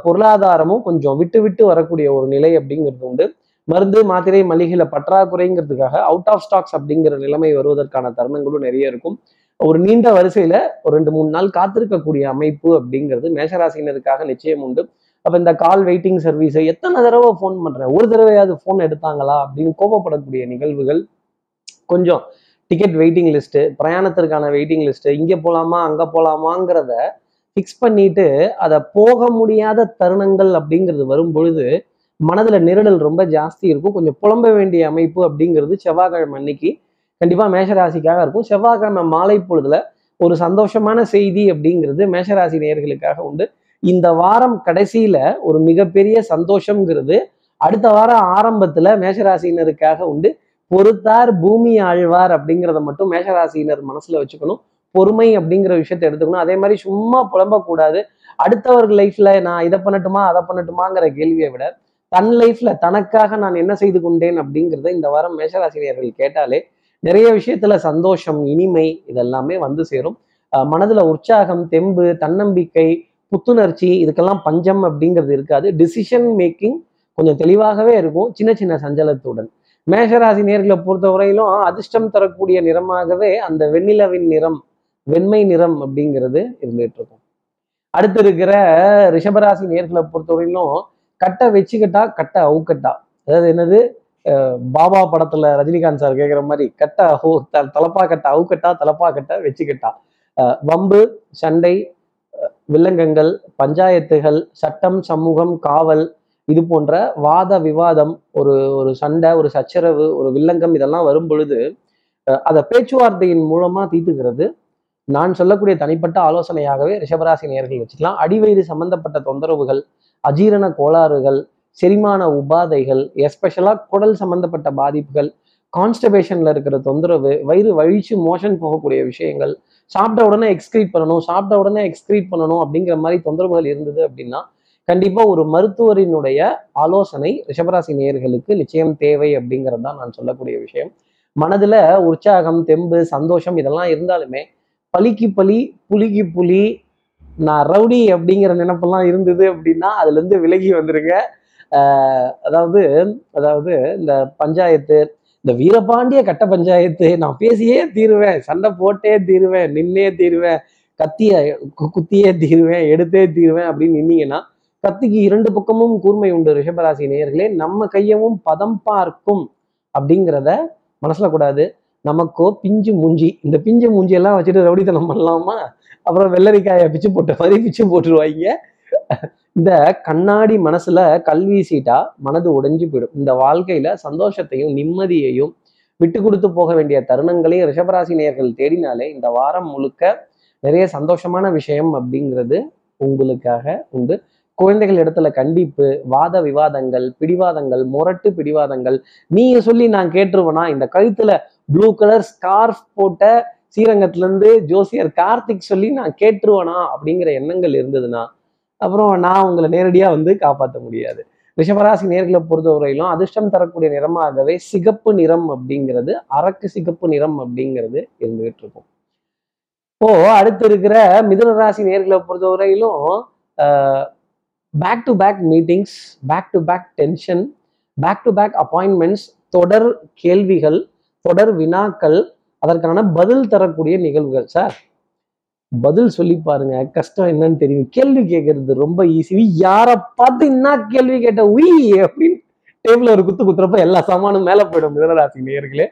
Speaker 1: பொருளாதாரமும் கொஞ்சம் விட்டு விட்டு வரக்கூடிய ஒரு நிலை அப்படிங்கிறது உண்டு. மருந்து மாத்திரை மளிகையில பற்றாக்குறைங்கிறதுக்காக அவுட் ஆஃப் ஸ்டாக்ஸ் அப்படிங்கிற நிலைமை வருவதற்கான தருணங்களும் நிறைய இருக்கும். ஒரு நீண்ட வரிசையில ஒரு ரெண்டு மூணு நாள் காத்திருக்கக்கூடிய அமைப்பு அப்படிங்கிறது மேஷராசினருக்காக நிச்சயம் உண்டு. அப்ப இந்த கால் வெயிட்டிங் சர்வீஸை எத்தனை தடவை ஃபோன் பண்றேன்? ஒரு தடவையாவது ஃபோன் எடுத்தாங்களா? அப்படின்னு கோபப்படக்கூடிய நிகழ்வுகள் கொஞ்சம். டிக்கெட் வெயிட்டிங் லிஸ்ட்டு பிரயாணத்திற்கான வெயிட்டிங் லிஸ்ட்டு இங்கே போகலாமா அங்கே போகலாமாங்கிறத ஃபிக்ஸ் பண்ணிட்டு அதை போக முடியாத தருணங்கள் அப்படிங்கிறது வரும் பொழுது மனதுல நிரடல் ரொம்ப ஜாஸ்தி இருக்கும். கொஞ்சம் புலம்ப வேண்டிய அமைப்பு அப்படிங்கிறது செவ்வாய்க்கிழமை அன்னைக்கு கண்டிப்பா மேஷராசிக்காக இருக்கும். செவ்வாய்க்கிழமை மாலை பொழுதுல ஒரு சந்தோஷமான செய்தி அப்படிங்கிறது மேஷராசி நேயர்களுக்காக உண்டு. இந்த வாரம் கடைசியில ஒரு மிகப்பெரிய சந்தோஷம்ங்கிறது அடுத்த வாரம் ஆரம்பத்துல மேஷராசினருக்காக உண்டு. பொறுத்தார் பூமி ஆழ்வார் அப்படிங்கிறத மட்டும் மேஷராசினர் மனசுல வச்சுக்கணும். பொறுமை அப்படிங்கிற விஷயத்தை எடுத்துக்கணும். அதே மாதிரி சும்மா புலம்பக்கூடாது. அடுத்தவர்கள் லைஃப்ல நான் இதை பண்ணட்டுமா அதை பண்ணட்டுமாங்கிற கேள்வியை விட தன் லைஃப்ல தனக்காக நான் என்ன செய்து கொண்டேன் அப்படிங்கிறத இந்த வாரம் மேஷராசினியர்கள் கேட்டாலே நிறைய விஷயத்துல சந்தோஷம் இனிமை இதெல்லாமே வந்து சேரும். மனதுல உற்சாகம் தெம்பு தன்னம்பிக்கை புத்துணர்ச்சி இதுக்கெல்லாம் பஞ்சம் அப்படிங்கிறது இருக்காது. டிசிஷன் மேக்கிங் கொஞ்சம் தெளிவாகவே இருக்கும். சின்ன சின்ன சஞ்சலத்துடன். மேஷராசி நேர்களை பொறுத்தவரையிலும் அதிர்ஷ்டம் தரக்கூடிய நிறமாகவே அந்த வெண்ணிலவின் நிறம் வெண்மை நிறம் அப்படிங்கிறது இருந்துட்டு இருக்கும். அடுத்து இருக்கிற ரிஷபராசி நேர்களை பொறுத்தவரையிலும் கட்டை வச்சுக்கிட்டா கட்டை அவுக்கட்டா. அதாவது என்னது? பாபா படத்துல ரஜினிகாந்த் சார் கேட்குற மாதிரி கட்டை ஹோ த- தலப்பா கட்டை அவுக்கட்டா தலப்பா கட்டை வச்சுக்கிட்டா. வம்பு சண்டை வில்லங்கங்கள் பஞ்சாயத்துகள் சட்டம் சமூகம் காவல் இது போன்ற வாத விவாதம் ஒரு ஒரு சண்டை ஒரு சச்சரவு ஒரு வில்லங்கம் இதெல்லாம் வரும் பொழுது அஹ் அதை பேச்சுவார்த்தையின் மூலமா தீர்த்துக்கிறது. நான் சொல்லக்கூடிய தனிப்பட்ட ஆலோசனையாகவே ரிஷபராசி நேர்கள் வச்சுக்கலாம். அடிவயிறு சம்பந்தப்பட்ட தொந்தரவுகள் அஜீரண கோளாறுகள் செரிமான உபாதைகள் எஸ்பெஷலாக குடல் சம்பந்தப்பட்ட பாதிப்புகள் கான்ஸ்டபேஷனில் இருக்கிற தொந்தரவு வயிறு வழிச்சு மோஷன் போகக்கூடிய விஷயங்கள் சாப்பிட்ட உடனே எக்ஸ்கிரீட் பண்ணணும் சாப்பிட்ட உடனே எக்ஸ்கிரீட் பண்ணணும் அப்படிங்கிற மாதிரி தொந்தரவுகள் இருந்தது அப்படின்னா கண்டிப்பாக ஒரு மருத்துவரினுடைய ஆலோசனை ரிஷபராசி நேயர்களுக்கு நிச்சயம் தேவை அப்படிங்கிறது தான் நான் சொல்லக்கூடிய விஷயம். மனதில் உற்சாகம் தெம்பு சந்தோஷம் இதெல்லாம் இருந்தாலுமே பலிக்கு பலி புலிக்கு புலி நான் ரவுடி அப்படிங்கிற நினைப்பெல்லாம் இருந்தது அப்படின்னா அதுலேருந்து விலகி வந்துருங்க. அதாவது அதாவது இந்த பஞ்சாயத்து இந்த வீரபாண்டிய கட்ட பஞ்சாயத்து நான் பேசியே தீருவேன் சண்டை போட்டே தீருவேன் நின்னே தீருவேன் கத்திய கு- குத்தியே தீருவேன் எடுத்தே தீருவேன் அப்படின்னு நின்னீங்கன்னா கத்திக்கு இரண்டு பக்கமும் கூர்மை உண்டு ரிஷபராசி நேயர்களே. நம்ம கையவும் பதம் பார்க்கும் அப்படிங்கிறத மனசுல கூடாது. நமக்கோ பிஞ்சு மூஞ்சி இந்த பிஞ்சு மூஞ்சியெல்லாம் வச்சுட்டு ரவுடித்தனம் பண்ணலாமா? அப்புறம் வெள்ளரிக்காயை பிச்சு போட்ட மாதிரி பிச்சு போட்டுருவாங்க. இந்த கண்ணாடி மனசுல கல்வி சீட்டா மனது உடைஞ்சு போயிடும். இந்த வாழ்க்கையில சந்தோஷத்தையும் நிம்மதியையும் விட்டு கொடுத்து போக வேண்டிய தருணங்களையும் ரிஷபராசி நேயர்கள் தேடினாலே இந்த வாரம் முழுக்க நிறைய சந்தோஷமான விஷயம் அப்படிங்கிறது உங்களுக்காக உண்டு. குழந்தைகள் இடத்துல கண்டிப்பு வாத விவாதங்கள் பிடிவாதங்கள் முரட்டு பிடிவாதங்கள். நீங்க சொல்லி நான் கேட்டுருவேனா? இந்த கழுத்துல ப்ளூ கலர் ஸ்கார்ஃப் போட்ட ஸ்ரீரங்கத்துல இருந்து ஜோசியர் கார்த்திக் சொல்லி நான் கேட்டுருவேனா அப்படிங்கிற எண்ணங்கள் இருந்ததுன்னா அப்புறம் நான் உங்களை நேரடியாக வந்து காப்பாற்ற முடியாது. ரிஷபராசி நேர்களை பொறுத்தவரையிலும் அதிர்ஷ்டம் தரக்கூடிய நிறமாகவே சிகப்பு நிறம் அப்படிங்கிறது அரக்கு சிகப்பு நிறம் அப்படிங்கிறது இருந்துகிட்டு இருக்கும் இப்போ அடுத்து இருக்கிற மிதுன ராசி நேர்களை பொறுத்தவரையிலும் back to back meetings back to back tension back to back appointments தொடர் கேள்விகள் தொடர் வினாக்கள் அதற்கான பதில் தரக்கூடிய நிகழ்வுகள். சார் பதில் சொல்லி பாருங்க. கஷ்டம் என்னன்னு தெரியும். கேள்வி கேட்கறது ரொம்ப ஈஸி யாரை பார்த்து என்ன கேள்வி கேட்ட உய் அப்படின்னு டேபிள் ஒரு குத்து குத்துறப்ப எல்லா சாமானும் மேலே போயிடும். மிதனராசி நேயர்களே.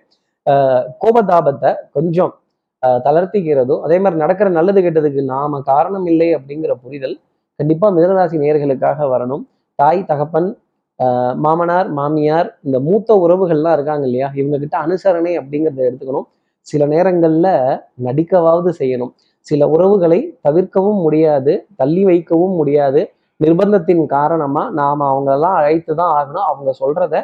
Speaker 1: ஆஹ் கோபதாபத்தை கொஞ்சம் ஆஹ் தளர்த்திக்கிறதும் அதே மாதிரி நடக்கிற நல்லது கெட்டதுக்கு நாம காரணம் இல்லை அப்படிங்கிற புரிதல் கண்டிப்பா மிதனராசி நேயர்களுக்காக வரணும். தாய் தகப்பன் ஆஹ் மாமனார் மாமியார் இந்த மூத்த உறவுகள்லாம் இருக்காங்க இல்லையா? இவங்க கிட்ட அனுசரணை அப்படிங்கிறத எடுத்துக்கணும். சில நேரங்களில் நடிக்கவாவது செய்யணும். சில உறவுகளை தவிர்க்கவும் முடியாது தள்ளி வைக்கவும் முடியாது. நிர்பந்தத்தின் காரணமா நாம அவங்களெல்லாம் அழைத்து தான் ஆகணும். அவங்க சொல்கிறத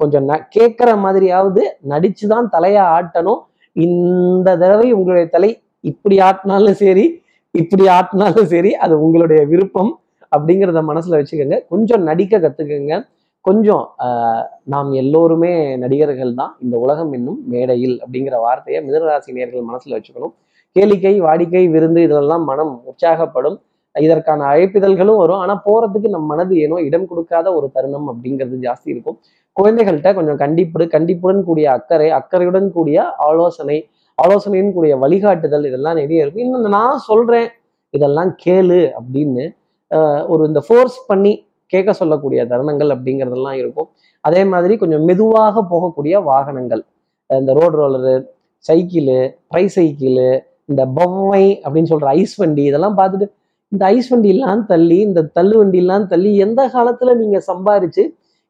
Speaker 1: கொஞ்சம் ந கேட்குற மாதிரியாவது நடிச்சு தான் தலையை ஆட்டணும். இந்த தடவை உங்களுடைய தலை இப்படி ஆட்டினாலும் சரி இப்படி ஆட்டினாலும் சரி அது உங்களுடைய விருப்பம் அப்படிங்கிறத மனசுல வச்சுக்கோங்க. கொஞ்சம் நடிக்க கத்துக்கங்க. கொஞ்சம் நாம் எல்லோருமே நடிகர்கள் தான் இந்த உலகம் என்னும் மேடையில் அப்படிங்கிற வார்த்தையை மிதனராசி நேர்கள் மனசில் வச்சுக்கணும். கேளிக்கை வாடிக்கை விருந்து இதெல்லாம் மனம் உற்சாகப்படும். இதற்கான அழைப்பிதழ்களும் வரும். ஆனால் போகிறதுக்கு நம் மனது ஏனோ இடம் கொடுக்காத ஒரு தருணம் அப்படிங்கிறது ஜாஸ்தி இருக்கும். குழந்தைகள்கிட்ட கொஞ்சம் கண்டிப்பு கண்டிப்புடன் கூடிய அக்கறை அக்கறையுடன் கூடிய ஆலோசனை ஆலோசனையின் கூடிய வழிகாட்டுதல் இதெல்லாம் நிறைய இருக்கும். இன்னும் நான் சொல்கிறேன் இதெல்லாம் கேளு அப்படின்னு ஒரு இந்த ஃபோர்ஸ் பண்ணி கேட்க சொல்லக்கூடிய தருணங்கள் அப்படிங்கிறதெல்லாம் இருக்கும். அதே மாதிரி கொஞ்சம் மெதுவாக போகக்கூடிய வாகனங்கள். இந்த road roller cycle tricycle இந்த பொம்மை அப்படின்னு சொல்ற ஐஸ் வண்டி இதெல்லாம் பார்த்துட்டு இந்த ஐஸ் வண்டியெல்லாம் தள்ளி இந்த தள்ளு வண்டியெல்லாம் தள்ளி எந்த காலத்துல நீங்க சம்பாரிச்சு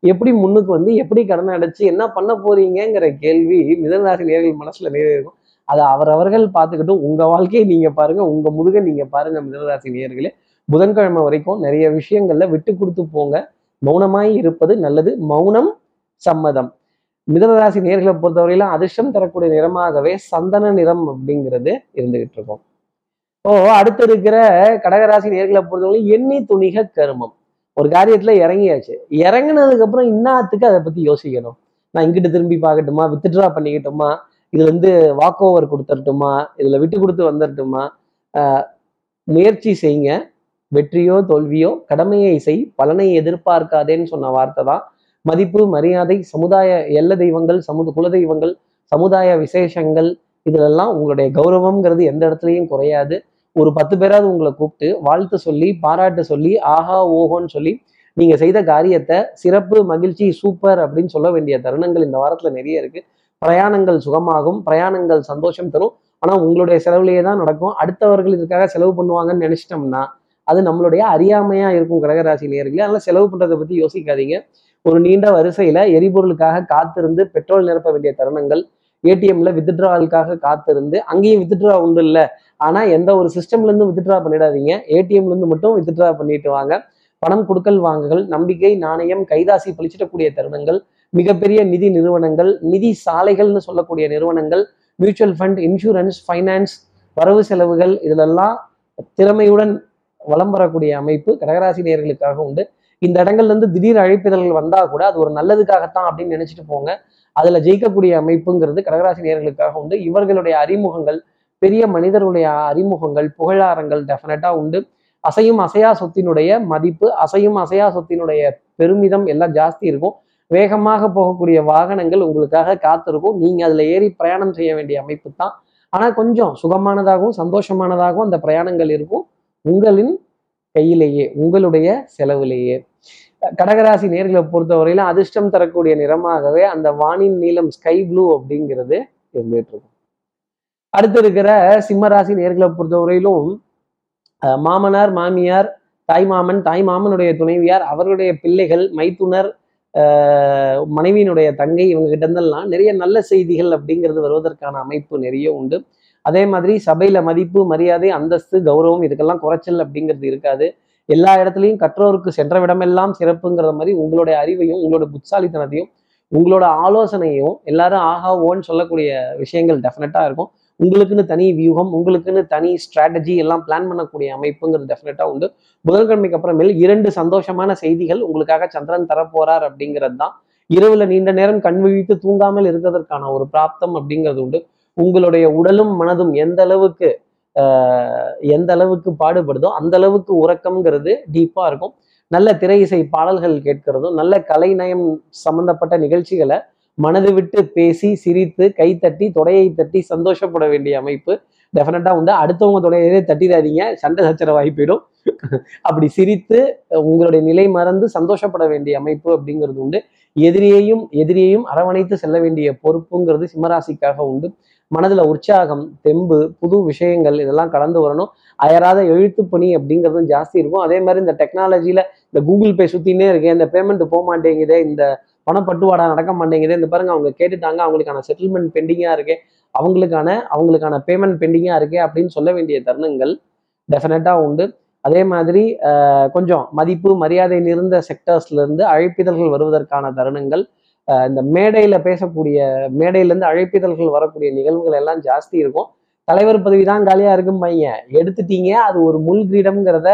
Speaker 1: எப்படி முன்னுக்கு வந்து எப்படி கடனை அடைச்சு என்ன பண்ண போறீங்கங்கிற கேள்வி மிதனராசி நேர்கள் மனசுல நிறைய இருக்கும் அதை அவரவர்கள் பார்த்துக்கிட்டும் உங்க வாழ்க்கையை நீங்க பாருங்க உங்க முதுகை நீங்க பாருங்க மிதனராசி நேர்களே. புதன்கிழமை வரைக்கும் நிறைய விஷயங்கள்ல விட்டு கொடுத்து போங்க. மௌனமாய் இருப்பது நல்லது. மௌனம் சம்மதம். மிதனராசி நேர்களை பொறுத்தவரையிலும் அதிர்ஷ்டம் தரக்கூடிய நிறமாகவே சந்தன நிறம் அப்படிங்கிறது இருந்துகிட்டு இருக்கும். ஓ அடுத்து இருக்கிற கடகராசி நேர்களை பொறுத்தவரையிலும் எண்ணி துணிக கருமம். ஒரு காரியத்துல இறங்கியாச்சு. இறங்குனதுக்கு அப்புறம் இன்னாத்துக்கு அதை பத்தி யோசிக்கணும். நான் இங்கிட்டு திரும்பி பார்க்கட்டுமா? வித்ட்ரா பண்ணிக்கட்டுமா? இதுல இருந்து வாக் ஓவர் கொடுத்துடட்டுமா இதுல விட்டு கொடுத்து வந்துடட்டுமா ஆஹ் முயற்சி செய்யுங்க. வெற்றியோ தோல்வியோ கடமையை செய் பலனை எதிர்பார்க்காதேன்னு சொன்ன வார்த்தை தான். மதிப்பு மரியாதை சமுதாய எல்ல தெய்வங்கள் சமுத குல தெய்வங்கள் சமுதாய விசேஷங்கள் இதிலெல்லாம் உங்களுடைய கௌரவம்ங்கிறது எந்த இடத்துலையும் குறையாது. ஒரு பத்து பேராவது உங்களை கூப்பிட்டு வாழ்த்து சொல்லி பாராட்டு சொல்லி ஆஹா ஓஹோன்னு சொல்லி நீங்க செய்த காரியத்தை சிறப்பு மகிழ்ச்சி சூப்பர் அப்படின்னு சொல்ல வேண்டிய தருணங்கள் இந்த வாரத்துல நிறைய இருக்கு. பிரயாணங்கள் சுகமாகும் பிரயாணங்கள் சந்தோஷம் தரும். ஆனா உங்களுடைய செலவுலேயே தான் நடக்கும். அடுத்தவர்கள் இதுக்காக செலவு பண்ணுவாங்கன்னு நினச்சிட்டோம்னா அது நம்மளுடைய அறியாமையா இருக்கும் கடகராசி நேர்களே அதனால செலவு பண்றதை பத்தி யோசிக்காதீங்க. ஒரு நீண்ட வரிசையில எரிபொருளுக்காக காத்திருந்து பெட்ரோல் நிரப்ப வேண்டிய தருணங்கள் ஏடிஎம்ல வித்ட்ராவலுக்காக காத்திருந்து அங்கேயும் வித்ட்ரா உண்டு இல்ல. ஆனா எந்த ஒரு சிஸ்டம்ல இருந்தும் வித்ட்ரா பண்ணிடாதீங்க. ஏடிஎம்ல இருந்து மட்டும் வித்ட்ரா பண்ணிட்டு வாங்க. பணம் கொடுக்கல் வாங்குகள் நம்பிக்கை நாணயம் கைதாசி பழிச்சிடக்கூடிய தருணங்கள் மிகப்பெரிய நிதி நிறுவனங்கள் நிதி சாலைகள்னு சொல்லக்கூடிய நிறுவனங்கள் மியூச்சுவல் ஃபண்ட் இன்சூரன்ஸ் ஃபைனான்ஸ் வரவு செலவுகள் இதிலெல்லாம் திறமையுடன் வலம் வரக்கூடிய அமைப்பு கடகராசி நேயர்களுக்காக உண்டு. இந்த இடங்கள்லேருந்து திடீர் அழைப்பிதழ்கள் வந்தால் கூட அது ஒரு நல்லதுக்காகத்தான் அப்படின்னு நினைச்சிட்டு போங்க. அதில் ஜெயிக்கக்கூடிய அமைப்புங்கிறது கடகராசி நேர்களுக்காக உண்டு. இவர்களுடைய அறிமுகங்கள் பெரிய மனிதர்களுடைய அறிமுகங்கள் புகழாரங்கள் டெஃபினட்டாக உண்டு. அசையும் அசையா சொத்தினுடைய மதிப்பு அசையும் அசையா சொத்தினுடைய பெருமிதம் எல்லாம் ஜாஸ்தி இருக்கும். வேகமாக போகக்கூடிய வாகனங்கள் உங்களுக்காக காத்திருக்கும். நீங்கள் அதில் ஏறி பிரயாணம் செய்ய வேண்டிய அமைப்பு தான் ஆனால் கொஞ்சம் சுகமானதாகவும் சந்தோஷமானதாகவும் அந்த பிரயாணங்கள் இருக்கும். உங்களின் கையிலேயே உங்களுடைய செலவிலேயே. கடகராசி நேர்களை பொறுத்தவரையில அதிர்ஷ்டம் தரக்கூடிய நிறமாகவே அந்த வானின் நீளம் ஸ்கை ப்ளூ அப்படிங்கிறது இருந்துட்டு இருக்கும். அடுத்து இருக்கிற சிம்மராசி நேர்களை பொறுத்தவரையிலும் அஹ், மாமனார் மாமியார் தாய் மாமன் தாய் மாமனுடைய துணைவியார் அவர்களுடைய பிள்ளைகள் மைத்துனர் ஆஹ், மனைவியினுடைய தங்கை இவங்க கிட்ட இருந்தெல்லாம் நிறைய நல்ல செய்திகள் அப்படிங்கிறது வருவதற்கான அமைப்பு நிறைய உண்டு. அதே மாதிரி சபையில மதிப்பு மரியாதை அந்தஸ்து கௌரவம் இதுக்கெல்லாம் குறைச்சல் அப்படிங்கிறது இருக்காது. எல்லா இடத்துலையும் கற்றோருக்கு சென்ற விடமெல்லாம் சிறப்புங்கிற மாதிரி உங்களுடைய அறிவையும் உங்களோட புத்தாலித்தனத்தையும் உங்களோட ஆலோசனையும் எல்லாரும் ஆஹா ஓன்னு சொல்லக்கூடிய விஷயங்கள் டெஃபினட்டா இருக்கும். உங்களுக்குன்னு தனி வியூகம் உங்களுக்குன்னு தனி ஸ்ட்ராட்டஜி எல்லாம் பிளான் பண்ணக்கூடிய அமைப்புங்கிறது டெஃபினட்டா உண்டு. புதன்கிழமைக்கு அப்புறமேல் இரண்டு சந்தோஷமான செய்திகள் உங்களுக்காக சந்திரன் தரப்போறார் அப்படிங்கிறது தான். இரவுல நீண்ட நேரம் கண் விழித்து தூங்காமல் இருக்கிறதற்கான ஒரு பிராப்தம் அப்படிங்கிறது உண்டு. உங்களுடைய உடலும் மனதும் எந்த அளவுக்கு ஆஹ், எந்த அளவுக்கு பாடுபடுதோ அந்த அளவுக்கு உறக்கம்ங்கிறது டீப்பா இருக்கும். நல்ல திரை இசை பாடல்கள் கேட்கிறதும் நல்ல கலைநயம் சம்பந்தப்பட்ட நிகழ்ச்சிகளை மனது விட்டு பேசி சிரித்து கை தட்டி தொடையை தட்டி சந்தோஷப்பட வேண்டிய அமைப்பு டெஃபினட்டாக உண்டு. அடுத்தவங்க தொடையவே தட்டிடாதீங்க சண்டை சச்சர வாய்ப்பிடும் அப்படி சிரித்து உங்களுடைய நிலை மறந்து சந்தோஷப்பட வேண்டிய அமைப்பு அப்படிங்கிறது உண்டு. எதிரியையும் எதிரியையும் அரவணைத்து செல்ல வேண்டிய பொறுப்புங்கிறது சிம்மராசிக்காக உண்டு. மனதில் உற்சாகம் தெம்பு புது விஷயங்கள் இதெல்லாம் கடந்து வரணும். அயராத எழுத்து பணி அப்படிங்கிறதும் ஜாஸ்தி இருக்கும். அதே மாதிரி இந்த டெக்னாலஜியில் இந்த கூகுள் பே சுற்றினே இருக்கேன். இந்த பேமெண்ட் போக மாட்டேங்குதே இந்த பணப்பட்டுவாடா நடக்க மாட்டேங்குது இந்த பாருங்க அவங்க கேட்டுட்டாங்க அவங்களுக்கான செட்டில்மெண்ட் பெண்டிங்காக இருக்கே அவங்களுக்கான அவங்களுக்கான பேமெண்ட் பெண்டிங்காக இருக்கே அப்படின்னு சொல்ல வேண்டிய தருணங்கள் டெஃபினட்டாக உண்டு. அதே மாதிரி கொஞ்சம் மதிப்பு மரியாதை நிறைந்த செக்டர்ஸ்லேருந்து அழைப்பிதழ்கள் வருவதற்கான தருணங்கள் இந்த மேடையில் பேசக்கூடிய மேடையிலேருந்து அழைப்பிதழ்கள் வரக்கூடிய நிகழ்வுகள் எல்லாம் ஜாஸ்தி இருக்கும். தலைவர் பதவி தான் காலியாக இருக்கும் பையன். எடுத்துட்டீங்க அது ஒரு முள் கிரீடம்ங்கிறத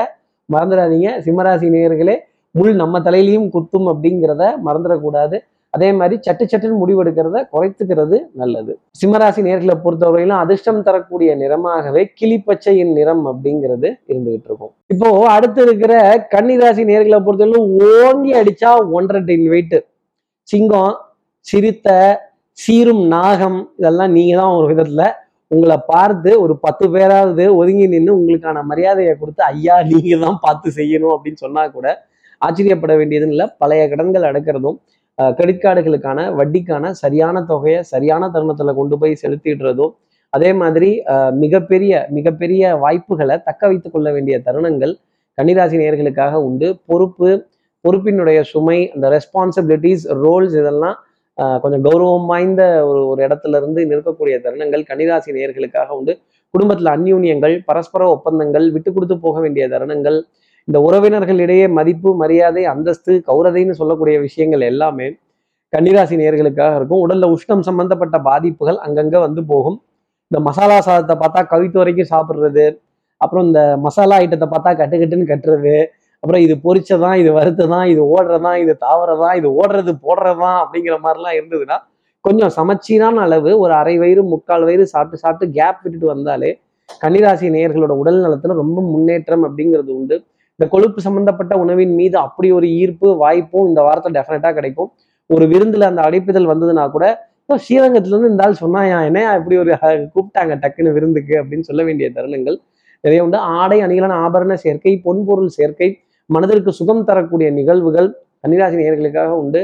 Speaker 1: மறந்துடாதீங்க. சிம்மராசி நேயர்களே முள் நம்ம தலையிலையும் குத்தும் அப்படிங்கிறத மறந்துடக்கூடாது. அதே மாதிரி சட்டு சட்டுன்னு முடிவெடுக்கிறத குறைத்துக்கிறது நல்லது. சிம்மராசி நேர்களை பொறுத்தவரையிலும் அதிர்ஷ்டம் தரக்கூடிய நிறமாகவே கிளிப்பச்சையின் நிறம் அப்படிங்கிறது இருந்துகிட்டு இருக்கும். இப்போ அடுத்து இருக்கிற கன்னிராசி நேர்களை பொறுத்தவரையிலும் ஓங்கி அடிச்சா ஒன்றரை டென் வெயிட்டு சிங்கம் சிறுத்தை சீரும் நாகம் இதெல்லாம் நீங்க தான் ஒரு விதத்துல உங்களை பார்த்து ஒரு பத்து பேராவது ஒதுங்கி நின்று உங்களுக்கான மரியாதையை கொடுத்து ஐயா நீங்க தான் பார்த்து செய்யணும் அப்படின்னு சொன்னா கூட ஆச்சரியப்பட வேண்டியதுன்னு இல்லை பழைய கடன்கள் அடக்கிறதும் கிரெடிட் கார்டுகளுக்கான வட்டிக்கான சரியான தொகையை சரியான தருணத்துல கொண்டு போய் செலுத்திடுறதும் அதே மாதிரி மிகப்பெரிய மிகப்பெரிய வாய்ப்புகளை தக்க வைத்துக் கொள்ள வேண்டிய தருணங்கள் கன்னிராசி நேர்களுக்காக உண்டு. பொறுப்பு பொறுப்பினுடைய சுமை அந்த ரெஸ்பான்சிபிலிட்டிஸ் ரோல்ஸ் இதெல்லாம் கொஞ்சம் கௌரவம் வாய்ந்த ஒரு ஒரு இடத்துல இருந்து நிற்கக்கூடிய தருணங்கள் கன்னிராசி நேயர்களுக்காக உண்டு. குடும்பத்தில் அந்யூன்யங்கள் பரஸ்பர ஒப்பந்தங்கள் விட்டு கொடுத்து போக வேண்டிய தருணங்கள் இந்த உறவினர்களிடையே மதிப்பு மரியாதை அந்தஸ்து கௌரதைன்னு சொல்லக்கூடிய விஷயங்கள் எல்லாமே கன்னிராசி நேர்களுக்காக இருக்கும். உடல்ல உஷ்ணம் சம்பந்தப்பட்ட பாதிப்புகள் அங்கங்கே வந்து போகும். இந்த மசாலா சாதத்தை பார்த்தா கவித்து வரைக்கும் சாப்பிட்றது அப்புறம் இந்த மசாலா ஐட்டத்தை பார்த்தா கட்டுக்கட்டுன்னு கட்டுறது அப்புறம் இது பொறிச்சதான் இது வறுத்ததான் இது ஓடுறதான் இது தாவறதான் இது ஓடுறது போடுறதான் அப்படிங்கிற மாதிரிலாம் இருந்ததுன்னா கொஞ்சம் சமச்சீரான அளவு ஒரு அரை வயிறு முக்கால் வயிறு சாப்பிட்டு சாப்பிட்டு கேப் விட்டுட்டு வந்தாலே கன்னிராசி நேயர்களோட உடல் நலத்துல ரொம்ப முன்னேற்றம் அப்படிங்கிறது உண்டு. இந்த கொழுப்பு சம்பந்தப்பட்ட உணவின் மீது அப்படி ஒரு ஈர்ப்பு வாய்ப்பும் இந்த வாரத்தை டெஃபினட்டா கிடைக்கும். ஒரு விருந்துல அந்த அடைப்புதல் வந்ததுன்னா கூட ஸ்ரீரங்கத்துல இருந்து இந்த ஆள் சொன்னாயா? என்ன இப்படி ஒரு கூப்பிட்டாங்க டக்குன்னு விருந்துக்கு? அப்படின்னு சொல்ல வேண்டிய தருணங்கள் நிறைய உண்டு. ஆடை அணிகளான ஆபரண சேர்க்கை பொன்பொருள் சேர்க்கை மனதிற்கு சுகம் தரக்கூடிய நிகழ்வுகள் கன்னிராசி நேயர்களுக்காக உண்டு.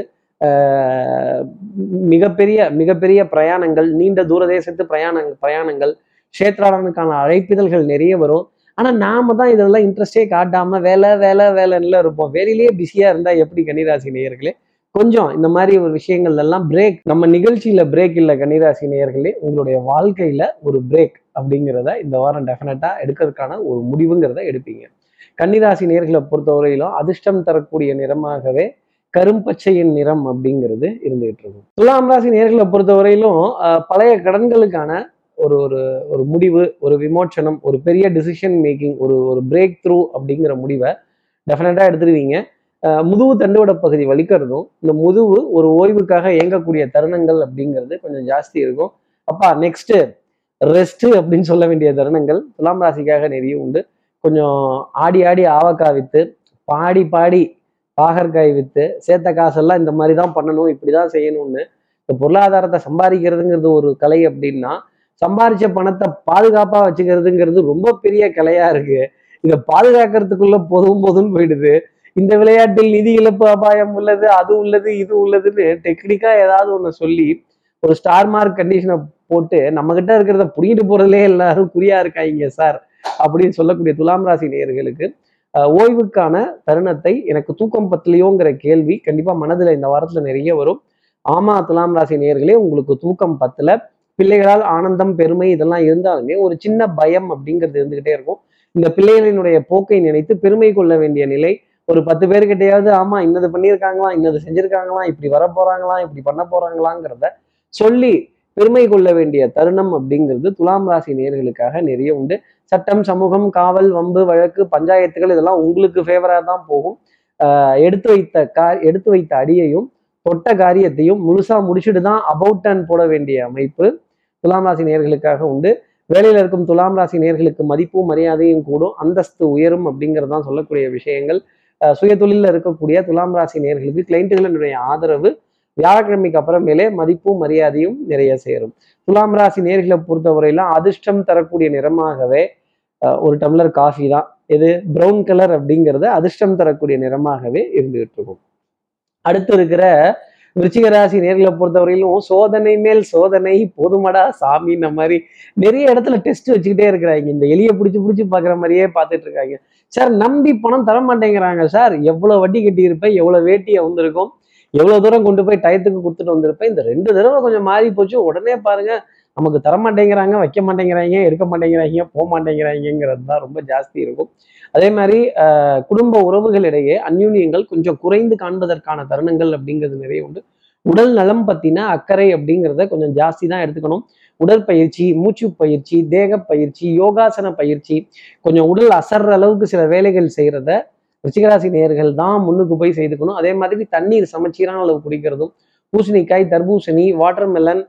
Speaker 1: மிகப்பெரிய மிகப்பெரிய பிரயாணங்கள் நீண்ட தூரதேசத்து பிரயாண பிரயாணங்கள் கஷேத்ராடனுக்கான அழைப்பிதழ்கள் நிறைய வரும். ஆனால் நாம தான் இதெல்லாம் இன்ட்ரெஸ்டே காட்டாம வேலை வேலை வேலைன்னுல இருப்போம். வேலையிலேயே பிஸியாக இருந்தால் எப்படி கன்னிராசி நேயர்களே? கொஞ்சம் இந்த மாதிரி ஒரு விஷயங்கள் எல்லாம் பிரேக் நம்ம நிகழ்ச்சியில பிரேக் இல்லை கன்னிராசி நேயர்களே உங்களுடைய வாழ்க்கையில ஒரு பிரேக் அப்படிங்கிறத இந்த வாரம் டெஃபினட்டா எடுக்கிறதுக்கான ஒரு முடிவுங்கிறத எடுப்பீங்க. கன்னிராசி நேர்களை பொறுத்தவரையிலும் அதிர்ஷ்டம் தரக்கூடிய நிறமாகவே கரும்பச்சையின் நிறம் அப்படிங்கிறது இருந்துகிட்டு இருக்கும். துலாம் ராசி நேர்களை பொறுத்தவரையிலும் பழைய கடன்களுக்கான ஒரு ஒரு ஒரு முடிவு ஒரு விமோச்சனம் ஒரு பெரிய டிசிஷன் மேக்கிங் ஒரு ஒரு பிரேக் த்ரூ அப்படிங்கிற முடிவை டெஃபினட்டாக எடுத்துருவீங்க. முதுவு முதுகு தண்டுவட பகுதி வலிக்கிறதும் இந்த முதுகு ஒரு ஓய்வுக்காக இயங்கக்கூடிய தருணங்கள் அப்படிங்கிறது கொஞ்சம் ஜாஸ்தி இருக்கும். அப்பா நெக்ஸ்ட்டு ரெஸ்ட்டு அப்படின்னு சொல்ல வேண்டிய தருணங்கள் துலாம் ராசிக்காக நிறைய உண்டு. கொஞ்சம் ஆடி ஆடி ஆவக்காய் விற்று பாடி பாடி பாகற்காய் விற்று சேர்த்த காசெல்லாம் இந்த மாதிரி தான் பண்ணணும் இப்படி தான் செய்யணும்னு. இந்த பொருளாதாரத்தை சம்பாதிக்கிறதுங்கிறது ஒரு கலை அப்படின்னா சம்பாரிச்ச பணத்தை பாதுகாப்பாக வச்சுக்கிறதுங்கிறது ரொம்ப பெரிய கலையாக இருக்குது இதை பாதுகாக்கிறதுக்குள்ள போதும் போதும் போயிடுது. இந்த விளையாட்டில் நிதி இழப்பு அபாயம் உள்ளது அது உள்ளது இது உள்ளதுன்னு டெக்னிக்காக ஏதாவது ஒன்று சொல்லி ஒரு ஸ்டார் மார்க் கண்டிஷனை போட்டு நம்மக்கிட்ட இருக்கிறத புரியிட்டு போகிறதுலே எல்லாரும் குறியாக இருக்காங்க சார். அப்படின்னு சொல்லக்கூடிய துலாம் ராசி நேயர்களுக்கு ஓய்வுக்கான தருணத்தை எனக்கு தூக்கம் பத்தலையோங்கிற கேள்வி கண்டிப்பா மனதில் இந்த வாரத்துல நிறைய வரும். ஆமா துலாம் ராசி நேயர்களே உங்களுக்கு தூக்கம் பத்தல. பிள்ளைகளால் ஆனந்தம் பெருமை இதெல்லாம் இருந்தாலுமே ஒரு சின்ன பயம் அப்படிங்கிறது இருந்துகிட்டே இருக்கும். இந்த பிள்ளைகளினுடைய போக்கை நினைத்து பெருமை கொள்ள வேண்டிய நிலை ஒரு பத்து பேர்கிட்டயாவது ஆமா இன்னது பண்ணியிருக்காங்களாம் இன்னது செஞ்சிருக்காங்களாம் இப்படி வர போறாங்களாம் இப்படி பண்ண போறாங்களாங்கிறத சொல்லி பெருமை கொள்ள வேண்டிய தருணம் அப்படிங்கிறது துலாம் ராசி நேர்களுக்காக நிறைய உண்டு. சட்டம் சமூகம் காவல் வம்பு வழக்கு பஞ்சாயத்துகள் இதெல்லாம் உங்களுக்கு ஃபேவரா தான் போகும். எடுத்து வைத்த கா எடுத்து வைத்த அடியையும் தொட்ட காரியத்தையும் முழுசா முடிச்சுட்டு தான் அபவுட் அண்ட் போட வேண்டிய அமைப்பு துலாம் ராசி நேயர்களுக்காக உண்டு. வேலையில் இருக்கும் துலாம் ராசி நேர்களுக்கு மதிப்பும் மரியாதையும் கூடும். அந்தஸ்து உயரும் அப்படிங்கிறது தான் சொல்லக்கூடிய விஷயங்கள். சுய தொழிலில் இருக்கக்கூடிய துலாம் ராசி நேயர்களுக்கு கிளைண்ட்டுகளினுடைய ஆதரவு வியாழக்கிழமைக்கு அப்புறமேலே மதிப்பும் மரியாதையும் நிறைய சேரும். துலாம் ராசி நேர்களை பொறுத்தவரையிலும் அதிர்ஷ்டம் தரக்கூடிய நிறமாகவே ஒரு டம்ளர் காஃபி தான். இது ப்ரௌன் கலர் அப்படிங்கிறத அதிர்ஷ்டம் தரக்கூடிய நிறமாகவே இருந்துகிட்டு இருக்கும் அடுத்து இருக்கிற விருச்சிக ராசி நேர்களை பொறுத்தவரையிலும் சோதனை மேல் சோதனை போதுமடா இந்த மாதிரி நிறைய இடத்துல டெஸ்ட் வச்சுக்கிட்டே இருக்கிறாங்க. இந்த எலியை பிடிச்சி பிடிச்சி பார்க்குற மாதிரியே பார்த்துட்டு இருக்காங்க. சார் நம்பி பணம் தர மாட்டேங்கிறாங்க சார். எவ்வளவு வட்டி கட்டியிருப்பேன் எவ்வளவு வேட்டியை வந்திருக்கும்? எவ்வளவு தூரம் கொண்டு போய் டயத்துக்கு கொடுத்துட்டு வந்திருப்பேன் இந்த ரெண்டு தடவை கொஞ்சம் மாறி போச்சு. உடனே பாருங்க நமக்கு தர மாட்டேங்கிறாங்க வைக்க மாட்டேங்கிறாங்க எடுக்க மாட்டேங்கிறாங்க போக மாட்டேங்கிறாங்கிறது தான் ரொம்ப ஜாஸ்தி இருக்கும். அதே மாதிரி குடும்ப உறவுகளிடையே அந்யூன்யங்கள் கொஞ்சம் குறைந்து காண்பதற்கான தருணங்கள் அப்படிங்கிறது நிறைய உண்டு. உடல் நலம் பத்தின அக்கறை அப்படிங்கிறத கொஞ்சம் ஜாஸ்தி தான் எடுத்துக்கணும். உடற்பயிற்சி மூச்சு பயிற்சி தேக பயிற்சி யோகாசன பயிற்சி கொஞ்சம் உடல் அசர்ற அளவுக்கு சில வேலைகள் செய்கிறத ரிச்சிகராசி நேர்கள் தான் முன்னுக்கு போய் செய்துக்கணும். அதே மாதிரி தண்ணீர் சமச்சீரான அளவு குடிக்கிறதும் பூசணிக்காய் தர்பூசணி வாட்டர்மெலன்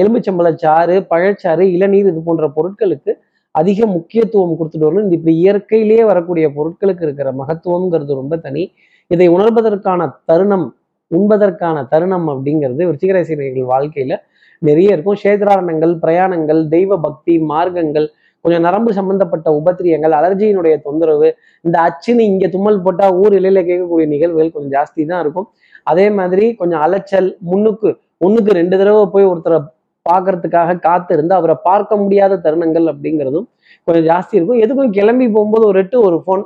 Speaker 1: எலும்புச்சம்பளச்சாறு பழச்சாறு இளநீர் இது போன்ற பொருட்களுக்கு அதிக முக்கியத்துவம் கொடுத்துட்டு வரணும். இந்த இப்படி இயற்கையிலேயே வரக்கூடிய பொருட்களுக்கு இருக்கிற மகத்துவம்ங்கிறது ரொம்ப தனி. இதை உணர்வதற்கான தருணம் உண்பதற்கான தருணம் அப்படிங்கிறது விருச்சிகராசினியர்கள் வாழ்க்கையில நிறைய இருக்கும். சேத்ராரணங்கள் பிரயாணங்கள் தெய்வ பக்தி மார்க்கங்கள் கொஞ்சம் நரம்பு சம்பந்தப்பட்ட உபத்திரியங்கள் அலர்ஜியினுடைய தொந்தரவு இந்த அச்சுன்னு இங்க தும்மல் போட்டா ஊர் இலையில கேட்கக்கூடிய நிகழ்வுகள் கொஞ்சம் ஜாஸ்தி தான் இருக்கும். அதே மாதிரி கொஞ்சம் அலைச்சல் முன்னுக்கு ஒண்ணுக்கு ரெண்டு தடவை போய் ஒருத்தரை பார்க்கறதுக்காக காத்திருந்து அவரை பார்க்க முடியாத தருணங்கள் அப்படிங்கிறதும் கொஞ்சம் ஜாஸ்தி இருக்கும். எதுக்கும் கிளம்பி போகும்போது ஒரு எட்டு ஒரு ஃபோன்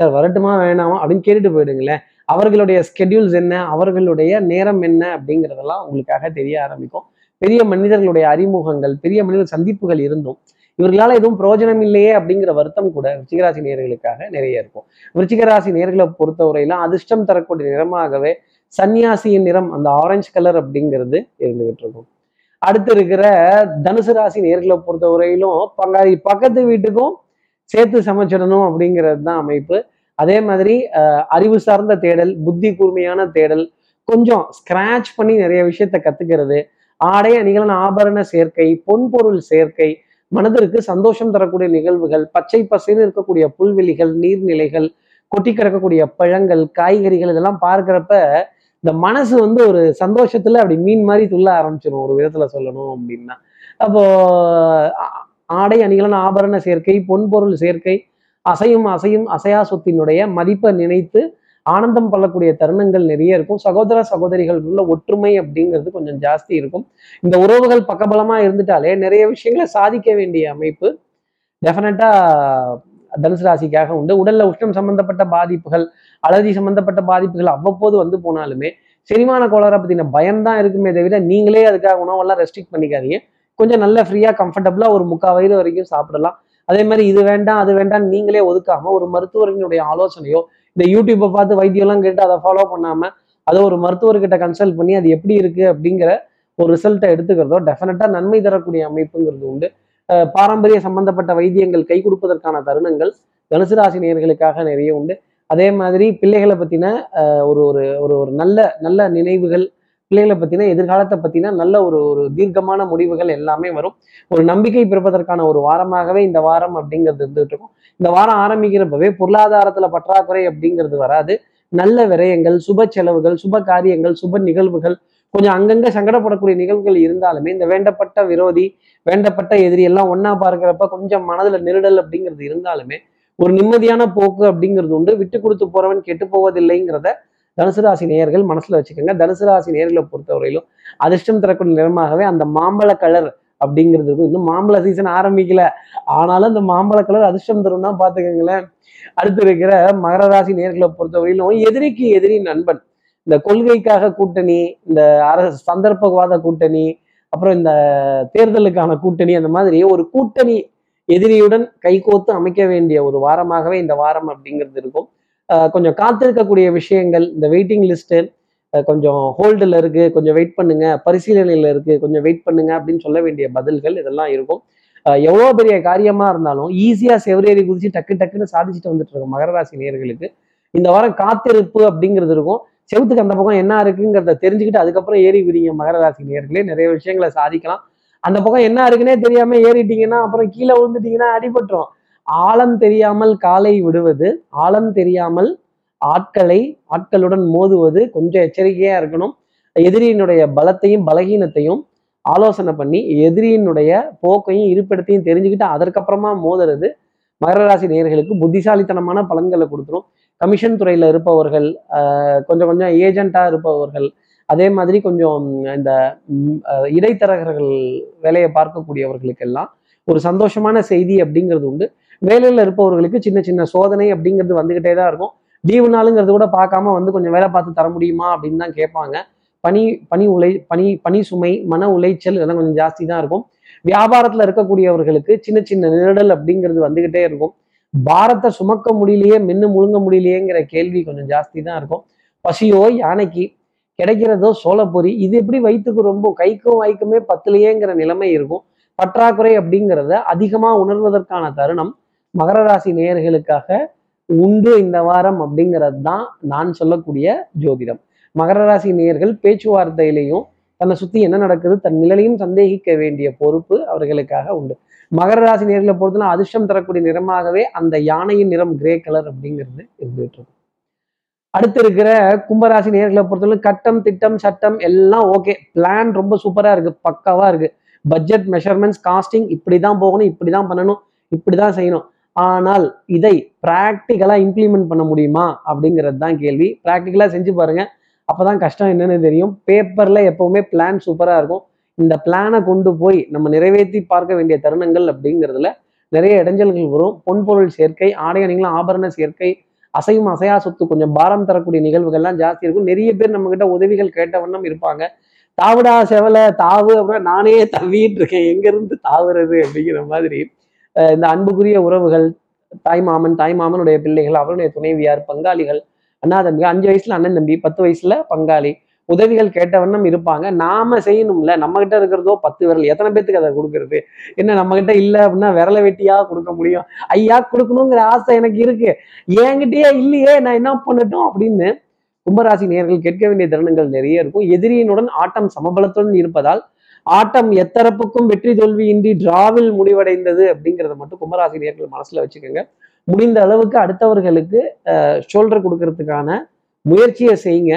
Speaker 1: சார் வரட்டுமா வேணாமா? அப்படின்னு கேட்டுட்டு போயிடுங்களேன். அவர்களுடைய ஸ்கெடியூல்ஸ் என்ன அவர்களுடைய நேரம் என்ன அப்படிங்கிறதெல்லாம் உங்களுக்காக தெரிய ஆரம்பிக்கும். பெரிய மனிதர்களுடைய அறிமுகங்கள் பெரிய மனிதர் சந்திப்புகள் இருந்தும் இவர்களால எதுவும் பிரயோஜனம் இல்லையே அப்படிங்கிற வருத்தம் கூட விருச்சிகராசி நேர்களுக்காக நிறைய இருக்கும். விருச்சிகராசி நேர்களை பொறுத்தவரையிலும் அதிர்ஷ்டம் தரக்கூடிய நிறமாகவே சன்னியாசியின் நிறம் அந்த ஆரஞ்சு கலர் அப்படிங்கிறது இருந்துகிட்டு இருக்கும். அடுத்து இருக்கிற தனுசு ராசி நேர்களை பொறுத்தவரையிலும் பங்காளி பக்கத்து வீட்டுக்கும் சேர்த்து சமைச்சிடணும் அப்படிங்கிறது தான் அமைப்பு. அதே மாதிரி அஹ், அறிவு சார்ந்த தேடல் புத்தி கூர்மையான தேடல் கொஞ்சம் ஸ்கிராச் பண்ணி நிறைய விஷயத்த கத்துக்கிறது ஆடை அணிகலன் ஆபரண சேர்க்கை பொன்பொருள் சேர்க்கை மனதிற்கு சந்தோஷம் தரக்கூடிய நிகழ்வுகள் பச்சை பசைன்னு இருக்கக்கூடிய புல்வெளிகள் நீர்நிலைகள் கொட்டி கிடக்கக்கூடிய பழங்கள் காய்கறிகள் இதெல்லாம் பார்க்குறப்ப இந்த மனசு வந்து ஒரு சந்தோஷத்துல அப்படி மீன் மாதிரி துள்ள ஆரம்பிச்சிடும் ஒரு விதத்துல சொல்லணும் அப்படின்னா. அப்போ ஆடை அணிகலன் ஆபரண சேர்க்கை பொன்பொருள் சேர்க்கை அசையும் அசையும் அசையா சொத்தினுடைய மதிப்பை நினைத்து ஆனந்தம் பள்ளக்கூடிய தருணங்கள் நிறைய இருக்கும். சகோதர சகோதரிகள் உள்ள ஒற்றுமை அப்படிங்கிறது கொஞ்சம் ஜாஸ்தி இருக்கும். இந்த உறவுகள் பக்கபலமா இருந்துட்டாலே நிறைய விஷயங்களை சாதிக்க வேண்டிய அமைப்பு டெஃபினட்டா தனுசு ராசிக்காக உண்டு. உடல்ல உஷ்ணம் சம்பந்தப்பட்ட பாதிப்புகள் அலர்ஜி சம்பந்தப்பட்ட பாதிப்புகள் அவ்வப்போது வந்து போனாலுமே செரிமான கோளாறை பத்தின பயம்தான் இருக்குமே தவிர நீங்களே அதுக்காக உணவெல்லாம் ரெஸ்ட்ரிக்ட் பண்ணிக்காதீங்க. கொஞ்சம் நல்ல ஃப்ரீயா கம்ஃபர்டபுளா ஒரு முக்கால் வயிறு வரைக்கும் சாப்பிடலாம். அதே மாதிரி இது வேண்டாம் அது வேண்டாம் நீங்களே ஒதுக்காம ஒரு மருத்துவரினுடைய ஆலோசனையோ இந்த யூடியூப்பை பார்த்து வைத்தியம்லாம் கேட்டு அதை ஃபாலோ பண்ணாமல் அதை ஒரு மருத்துவர்கிட்ட கன்சல்ட் பண்ணி அது எப்படி இருக்கு அப்படிங்கிற ஒரு ரிசல்ட்டை எடுத்துக்கிறதோ டெஃபினட்டாக நன்மை தரக்கூடிய அமைப்புங்கிறது உண்டு. பாரம்பரிய சம்பந்தப்பட்ட வைத்தியங்கள் கை கொடுப்பதற்கான தருணங்கள் தனுசு ராசி நேர்களுக்காக நிறைய உண்டு. அதே மாதிரி பிள்ளைகளை பற்றின ஒரு ஒரு ஒரு ஒரு நல்ல நல்ல நினைவுகள் பிள்ளைகளை பத்தின எதிர்காலத்தை பத்தின நல்ல ஒரு ஒரு தீர்க்கமான முடிவுகள் எல்லாமே வரும். ஒரு நம்பிக்கை பிறப்பதற்கான ஒரு வாரமாகவே இந்த வாரம் அப்படிங்கிறது இருந்துட்டு இருக்கும். இந்த வாரம் ஆரம்பிக்கிறப்பவே பொருளாதாரத்துல பற்றாக்குறை அப்படிங்கிறது வராது. நல்ல விரயங்கள் சுப செலவுகள் சுப காரியங்கள் சுப நிகழ்வுகள் கொஞ்சம் அங்கங்க சங்கடப்படக்கூடிய நிகழ்வுகள் இருந்தாலுமே இந்த வேண்டப்பட்ட விரோதி வேண்டப்பட்ட எதிரி எல்லாம் ஒன்னா பார்க்கிறப்ப கொஞ்சம் மனதுல நெருடல் அப்படிங்கிறது இருந்தாலுமே ஒரு நிம்மதியான போக்கு அப்படிங்கிறது உண்டு. விட்டு கொடுத்து போறவன் கெட்டு போவதில்லைங்கிறத தனுசு ராசி நேயர்கள் மனசுல வச்சுக்கோங்க. தனுசு ராசி நேர்களை பொறுத்தவரையிலும் அதிர்ஷ்டம் தரக்கூடிய நிறமாகவே அந்த மாம்பழ கலர் அப்படிங்கிறது இருக்கும். இன்னும் மாம்பழ சீசன் ஆரம்பிக்கல. ஆனாலும் அந்த மாம்பழ கலர் அதிர்ஷ்டம் தரும்னா பாத்துக்கோங்களேன் அடுத்து இருக்கிற மகர ராசி நேர்களை பொறுத்தவரையிலும் எதிரிக்கு எதிரி நண்பன். இந்த கொள்கைக்காக கூட்டணி இந்த அரசு சந்தர்ப்பவாத கூட்டணி அப்புறம் இந்த தேர்தலுக்கான கூட்டணி அந்த மாதிரி ஒரு கூட்டணி எதிரியுடன் கைகோத்து அமைக்க வேண்டிய ஒரு வாரமாகவே இந்த வாரம் அப்படிங்கிறது இருக்கும். கொஞ்சம் காத்திருக்கக்கூடிய விஷயங்கள் இந்த வெயிட்டிங் லிஸ்ட்டு கொஞ்சம் ஹோல்டில் இருக்குது கொஞ்சம் வெயிட் பண்ணுங்க பரிசீலனையில் இருக்குது கொஞ்சம் வெயிட் பண்ணுங்க அப்படின்னு சொல்ல வேண்டிய பதில்கள் இதெல்லாம் இருக்கும். எவ்வளோ பெரிய காரியமாக இருந்தாலும் ஈஸியாக செவரேறி குதிச்சு டக்கு டக்குன்னு சாதிச்சுட்டு வந்துட்டு இருக்கும் மகர ராசி நேர்களுக்கு இந்த வாரம் காத்திருப்பு அப்படிங்கிறது இருக்கும். செவத்துக்கு அந்த பக்கம் என்ன இருக்குங்கிறத தெரிஞ்சுக்கிட்டு அதுக்கப்புறம் ஏறி விதிங்க மகர ராசி நேர்களே நிறைய விஷயங்களை சாதிக்கலாம். அந்த பக்கம் என்ன இருக்குன்னே தெரியாமல் ஏறிட்டீங்கன்னா அப்புறம் கீழே விழுந்துட்டீங்கன்னா அடிபட்டுரும். ஆழம் தெரியாமல் காலை விடுவது ஆழம் தெரியாமல் ஆட்களை ஆட்களுடன் மோதுவது கொஞ்சம் எச்சரிக்கையாக இருக்கணும். எதிரியினுடைய பலத்தையும் பலகீனத்தையும் ஆலோசனை பண்ணி எதிரியினுடைய போக்கையும் இருப்பிடத்தையும் தெரிஞ்சுக்கிட்டு அதற்கப்புறமா மோதுறது மகர ராசி நேயர்களுக்கு புத்திசாலித்தனமான பலன்களை கொடுத்துரும். கமிஷன் துறையில் இருப்பவர்கள் கொஞ்சம் கொஞ்சம் ஏஜென்ட்டா இருப்பவர்கள் அதே மாதிரி கொஞ்சம் இந்த இடைத்தரகர்கள் வேலையை பார்க்கக்கூடியவர்களுக்கெல்லாம் ஒரு சந்தோஷமான செய்தி அப்படிங்கிறது உண்டு. வேலையில் இருப்பவர்களுக்கு சின்ன சின்ன சோதனை அப்படிங்கிறது வந்துகிட்டே தான் இருக்கும். லீவு நாளுங்கிறது கூட பார்க்காம வந்து கொஞ்சம் வேலை பார்த்து தர முடியுமா அப்படின்னு தான் கேட்பாங்க. பனி பனி உலை பனி பனி சுமை மன உளைச்சல் இதெல்லாம் கொஞ்சம் ஜாஸ்தி தான் இருக்கும். வியாபாரத்துல இருக்கக்கூடியவர்களுக்கு சின்ன சின்ன நிரடல் அப்படிங்கிறது வந்துக்கிட்டே இருக்கும். பாரத்தை சுமக்க முடியலையே மின்னு முழுங்க முடியலையேங்கிற கேள்வி கொஞ்சம் ஜாஸ்தி தான் இருக்கும். பசியோ யானைக்கு கிடைக்கிறதோ சோளப்பொரி இது எப்படி வயிற்றுக்கு ரொம்ப கைக்கும் வாய்க்குமே பத்துலையேங்கிற நிலைமை இருக்கும். பற்றாக்குறை அப்படிங்கிறத அதிகமாக உணர்வதற்கான தருணம். மகர ராசி நேயர்களுக்காக உண்டு இந்த வாரம் அப்படிங்கிறது தான் நான் சொல்லக்கூடிய ஜோதிடம். மகர ராசி நேயர்கள் பேச்சுவார்த்தையிலையும் தன்னை சுத்தி என்ன நடக்குது தன் நிலையும் சந்தேகிக்க வேண்டிய பொறுப்பு அவர்களுக்காக உண்டு. மகர ராசி நேர்களை பொறுத்தனா அதிர்ஷ்டம் தரக்கூடிய நிறமாகவே அந்த யானையின் நிறம் கிரே கலர் அப்படிங்கிறது இருந்துட்டு இருக்கும் அடுத்து இருக்கிற கும்பராசி நேர்களை பொறுத்தவரை கட்டம் திட்டம் சட்டம் எல்லாம் ஓகே பிளான் ரொம்ப சூப்பரா இருக்கு பக்கவா இருக்கு. பட்ஜெட் மெஷர்மெண்ட்ஸ் காஸ்டிங் இப்படிதான் போகணும் இப்படிதான் பண்ணணும் இப்படிதான் செய்யணும். ஆனால் இதை ப்ராக்டிக்கலாக இம்ப்ளிமெண்ட் பண்ண முடியுமா அப்படிங்கிறது தான் கேள்வி ப்ராக்டிக்கலாக செஞ்சு பாருங்க. அப்பதான் கஷ்டம் என்னன்னு தெரியும். பேப்பர்ல எப்பவுமே பிளான் சூப்பரா இருக்கும். இந்த பிளானை கொண்டு போய் நம்ம நிறைவேற்றி பார்க்க வேண்டிய தருணங்கள் அப்படிங்கிறதுல நிறைய இடைஞ்சல்கள் வரும். பொன்பொருள் சேர்க்கை ஆடை அணிகளும் ஆபரண சேர்க்கை அசையும் அசையா சொத்து கொஞ்சம் பாரம் தரக்கூடிய நிகழ்வுகள்லாம் ஜாஸ்தி இருக்கும். நிறைய பேர் நம்ம கிட்ட உதவிகள் கேட்ட வண்ணம் இருப்பாங்க. தாவுடா செவலை தாவு அப்படின்னா நானே தவிட்டு இருக்கேன். எங்க இருந்து தாவுறது அப்படிங்கிற மாதிரி இந்த அன்புக்குரிய உறவுகள் தாய் மாமன் தாய் மாமனுடைய பிள்ளைகள் அவருடைய துணைவியார் பங்காளிகள் அண்ணா தம்பி அஞ்சு வயசுல அண்ணன் தம்பி பத்து வயசுல பங்காளி உதவிகள் கேட்டவண்ணம் இருப்பாங்க. நாம செய்யணும்ல. நம்ம கிட்ட இருக்கிறதோ பத்து விரல். எத்தனை பேத்துக்கு அதை கொடுக்கறது? என்ன நம்ம கிட்ட இல்ல அப்படின்னா விரல வெட்டியா கொடுக்க முடியும். ஐயா கொடுக்கணுங்கிற ஆசை எனக்கு இருக்கு. என்கிட்டயே இல்லையே நான் என்ன பண்ணட்டும் அப்படின்னு கும்பராசி நேயர்கள் கேட்க வேண்டிய தருணங்கள் நிறைய இருக்கும். எதிரியினுடன் ஆட்டம் சமபலத்துடன் இருப்பதால் ஆட்டம் எத்தரப்புக்கும் வெற்றி தோல்வியின்றி டிராவில் முடிவடைந்தது அப்படிங்கிறத மட்டும் கும்பராசி நேர்கள் மனசுல வச்சுக்கோங்க. முடிந்த அளவுக்கு அடுத்தவர்களுக்கு ஷோல்டர் கொடுக்கறதுக்கான முயற்சியை செய்யுங்க.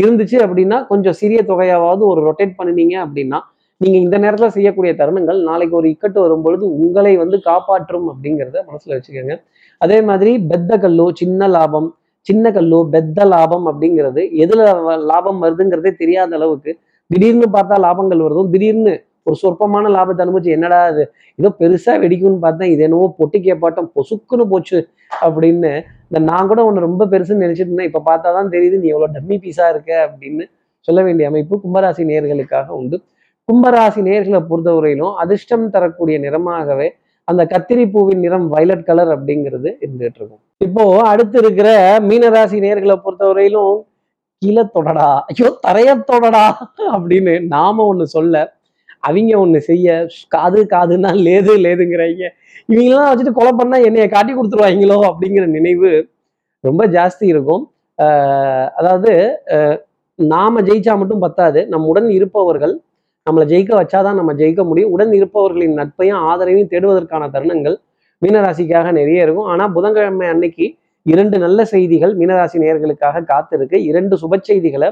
Speaker 1: இருந்துச்சு அப்படின்னா கொஞ்சம் சிறிய தொகையாவது ஒரு ரொட்டேட் பண்ணினீங்க அப்படின்னா நீங்க இந்த நேரத்துல செய்யக்கூடிய தருணங்கள் நாளைக்கு ஒரு இக்கட்டு வரும் பொழுது உங்களை வந்து காப்பாற்றும் அப்படிங்கிறத மனசுல வச்சுக்கோங்க. அதே மாதிரி பெத்த கல்லோ சின்ன லாபம் சின்ன கல்லோ பெத்த லாபம் அப்படிங்கிறது எதுல லாபம் வருதுங்கிறதே தெரியாத அளவுக்கு திடீர்னு பார்த்தா லாபங்கள் வருதும் திடீர்னு ஒரு சொற்பமான லாபத்தை அனுபவிச்சு என்னடா அது ஏதோ பெருசா வெடிக்கும்னு பார்த்தேன் இது என்னவோ பொட்டி கேப்பாட்டம் பொசுக்குன்னு போச்சு அப்படின்னு இந்த நான் கூட ஒன்று ரொம்ப பெருசுன்னு நினைச்சிட்டு இருந்தேன். இப்போ பார்த்தா தான் தெரியுது நீ எவ்வளோ டம்மி பீஸா இருக்க அப்படின்னு சொல்ல வேண்டிய அமைப்பு கும்பராசி நேர்களுக்காக உண்டு. கும்பராசி நேர்களை பொறுத்தவரையிலும் அதிர்ஷ்டம் தரக்கூடிய நிறமாகவே அந்த கத்திரி பூவின் நிறம் வயலட் கலர் அப்படிங்கிறது இருந்துகிட்டு இருக்கும். இப்போ அடுத்து இருக்கிற மீனராசி நேர்களை பொறுத்தவரையிலும் கீழே தொடடா. ஐயோ தரைய தொடடா. அப்படின்னு நாம ஒண்ணு சொல்ல அவங்க ஒண்ணு செய்ய காது காதுன்னா லேது லேதுங்கிறாங்க. இவங்களாம் வச்சுட்டு கொலை பண்ணா என்னைய காட்டி கொடுத்துருவாங்களோ அப்படிங்கிற நினைவு ரொம்ப ஜாஸ்தி இருக்கும். ஆஹ் அதாவது நாம ஜெயிச்சா மட்டும் பத்தாது. நம்முடன் இருப்பவர்கள் நம்மளை ஜெயிக்க வச்சாதான் நம்ம ஜெயிக்க முடியும். உடன் இருப்பவர்களின் நட்பையும் ஆதரவையும் தேடுவதற்கான தருணங்கள் மீனராசிக்காக நிறைய இருக்கும். ஆனால் புதன்கிழமை அன்னைக்கு இரண்டு நல்ல செய்திகள் மீனராசி நேர்களுக்காக காத்திருக்கு. இரண்டு சுப செய்திகளை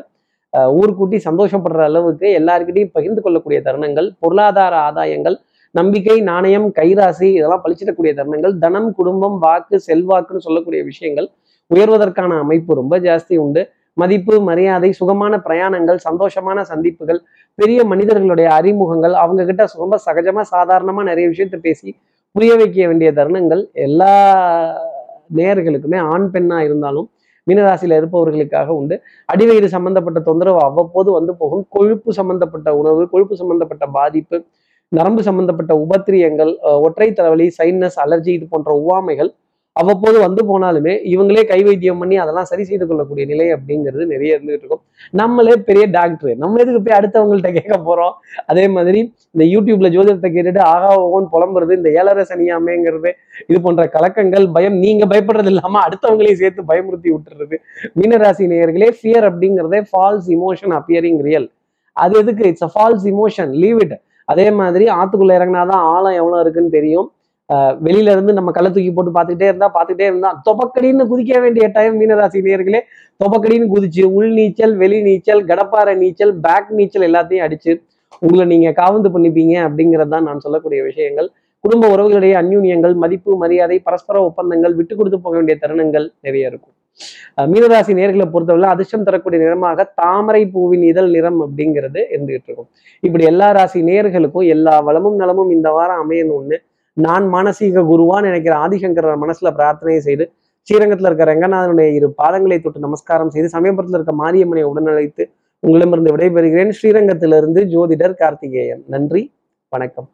Speaker 1: ஆஹ் ஊர்கூட்டி சந்தோஷப்படுற அளவுக்கு எல்லாருக்கிட்டையும் பகிர்ந்து கொள்ளக்கூடிய தருணங்கள் பொருளாதார ஆதாயங்கள் நம்பிக்கை நாணயம் கைராசி இதெல்லாம் பழிச்சிடக்கூடிய தருணங்கள் தனம் குடும்பம் வாக்கு செல்வாக்குன்னு சொல்லக்கூடிய விஷயங்கள் உயர்வதற்கான அமைப்பு ரொம்ப ஜாஸ்தி உண்டு. மதிப்பு மரியாதை சுகமான பிரயாணங்கள் சந்தோஷமான சந்திப்புகள் பெரிய மனிதர்களுடைய அறிமுகங்கள் அவங்க கிட்ட ரொம்ப சகஜமா சாதாரணமா நிறைய விஷயத்த பேசி புரிய வைக்க வேண்டிய தருணங்கள் எல்லா நேயர்களுக்குமே ஆண் பெண்ணாக இருந்தாலும் மீனராசியில் இருப்பவர்களுக்காக உண்டு. அடிவயிறு சம்பந்தப்பட்ட தொந்தரவு அவ்வப்போது வந்து போகும். கொழுப்பு சம்பந்தப்பட்ட உணவு கொழுப்பு சம்பந்தப்பட்ட பாதிப்பு நரம்பு சம்பந்தப்பட்ட உபத்திரியங்கள் ஒற்றை தலைவலி சைனஸ் அலர்ஜி இது போன்ற உவாமைகள் அவ்வப்போது வந்து போனாலுமே இவங்களே கை வைத்தியம் பண்ணி அதெல்லாம் சரி செய்து கொள்ளக்கூடிய நிலை அப்படிங்கிறது நிறைய இருந்துகிட்டு இருக்கும். நம்மளே பெரிய டாக்டர் நம்ம எதுக்கு போய் அடுத்தவங்கள்ட்ட கேட்க போறோம்? அதே மாதிரி இந்த யூடியூப்ல ஜோதிடத்தை கேட்டுட்டு ஆகா ஓகோன்னு புலம்புறது இந்த ஏழரை சனியாமேங்கிறது இது போன்ற கலக்கங்கள் பயம் நீங்க பயப்படுறது இல்லாம அடுத்தவங்களையும் சேர்த்து பயமுறுத்தி விட்டுறது. மீனராசி நேயர்களே ஃபியர் அப்படிங்கிறதே ஃபால்ஸ் இமோஷன் அப்பியரிங் ரியல் அது எதுக்கு? It's a false emotion leave it அதே மாதிரி ஆத்துக்குள்ள இறங்கினாதான் ஆழம் எவ்வளவு இருக்குன்னு தெரியும். வெளியில இருந்து நம்ம கள்ள தூக்கி போட்டு பார்த்துக்கிட்டே இருந்தா பார்த்துக்கிட்டே இருந்தா தொபக்கடின்னு குதிக்க வேண்டிய டைம் மீனராசி நேயர்களே தொபக்கடின்னு குதிச்சு உள் நீச்சல் வெளி நீச்சல் கடப்பாறை நீச்சல் பேக் நீச்சல் எல்லாத்தையும் அடிச்சு உங்களை நீங்க காவந்து பண்ணிப்பீங்க அப்படிங்கிறது தான் நான் சொல்லக்கூடிய விஷயங்கள். குடும்ப உறவுகளுடைய அந்யூன்யங்கள் மதிப்பு மரியாதை பரஸ்பர ஒப்பந்தங்கள் விட்டு கொடுத்து போக வேண்டிய தருணங்கள் நிறைய இருக்கும். மீனராசி நேர்களை பொறுத்தவரை அதிர்ஷ்டம் தரக்கூடிய நிறமாக தாமரை பூவின் இதழ் நிறம் அப்படிங்கிறது இருந்துகிட்டு இருக்கும். இப்படி எல்லா ராசி நேர்களுக்கும் எல்லா வளமும் நலமும் இந்த வாரம் அமையணும்னு நான் மானசீக குருவான்னு நினைக்கிற ஆதிசங்கரர் மனசுல பிரார்த்தனை செய்து ஸ்ரீரங்கத்துல இருக்க ரங்கநாதனுடைய இரு பாதங்களை தொட்டு நமஸ்காரம் செய்து சமயபுரத்துல இருக்க மாரியம்மனை உடனழைத்து உங்களிடமிருந்து விடைபெறுகிறேன். ஸ்ரீரங்கத்திலிருந்து ஜோதிடர் கார்த்திகேயன். நன்றி வணக்கம்.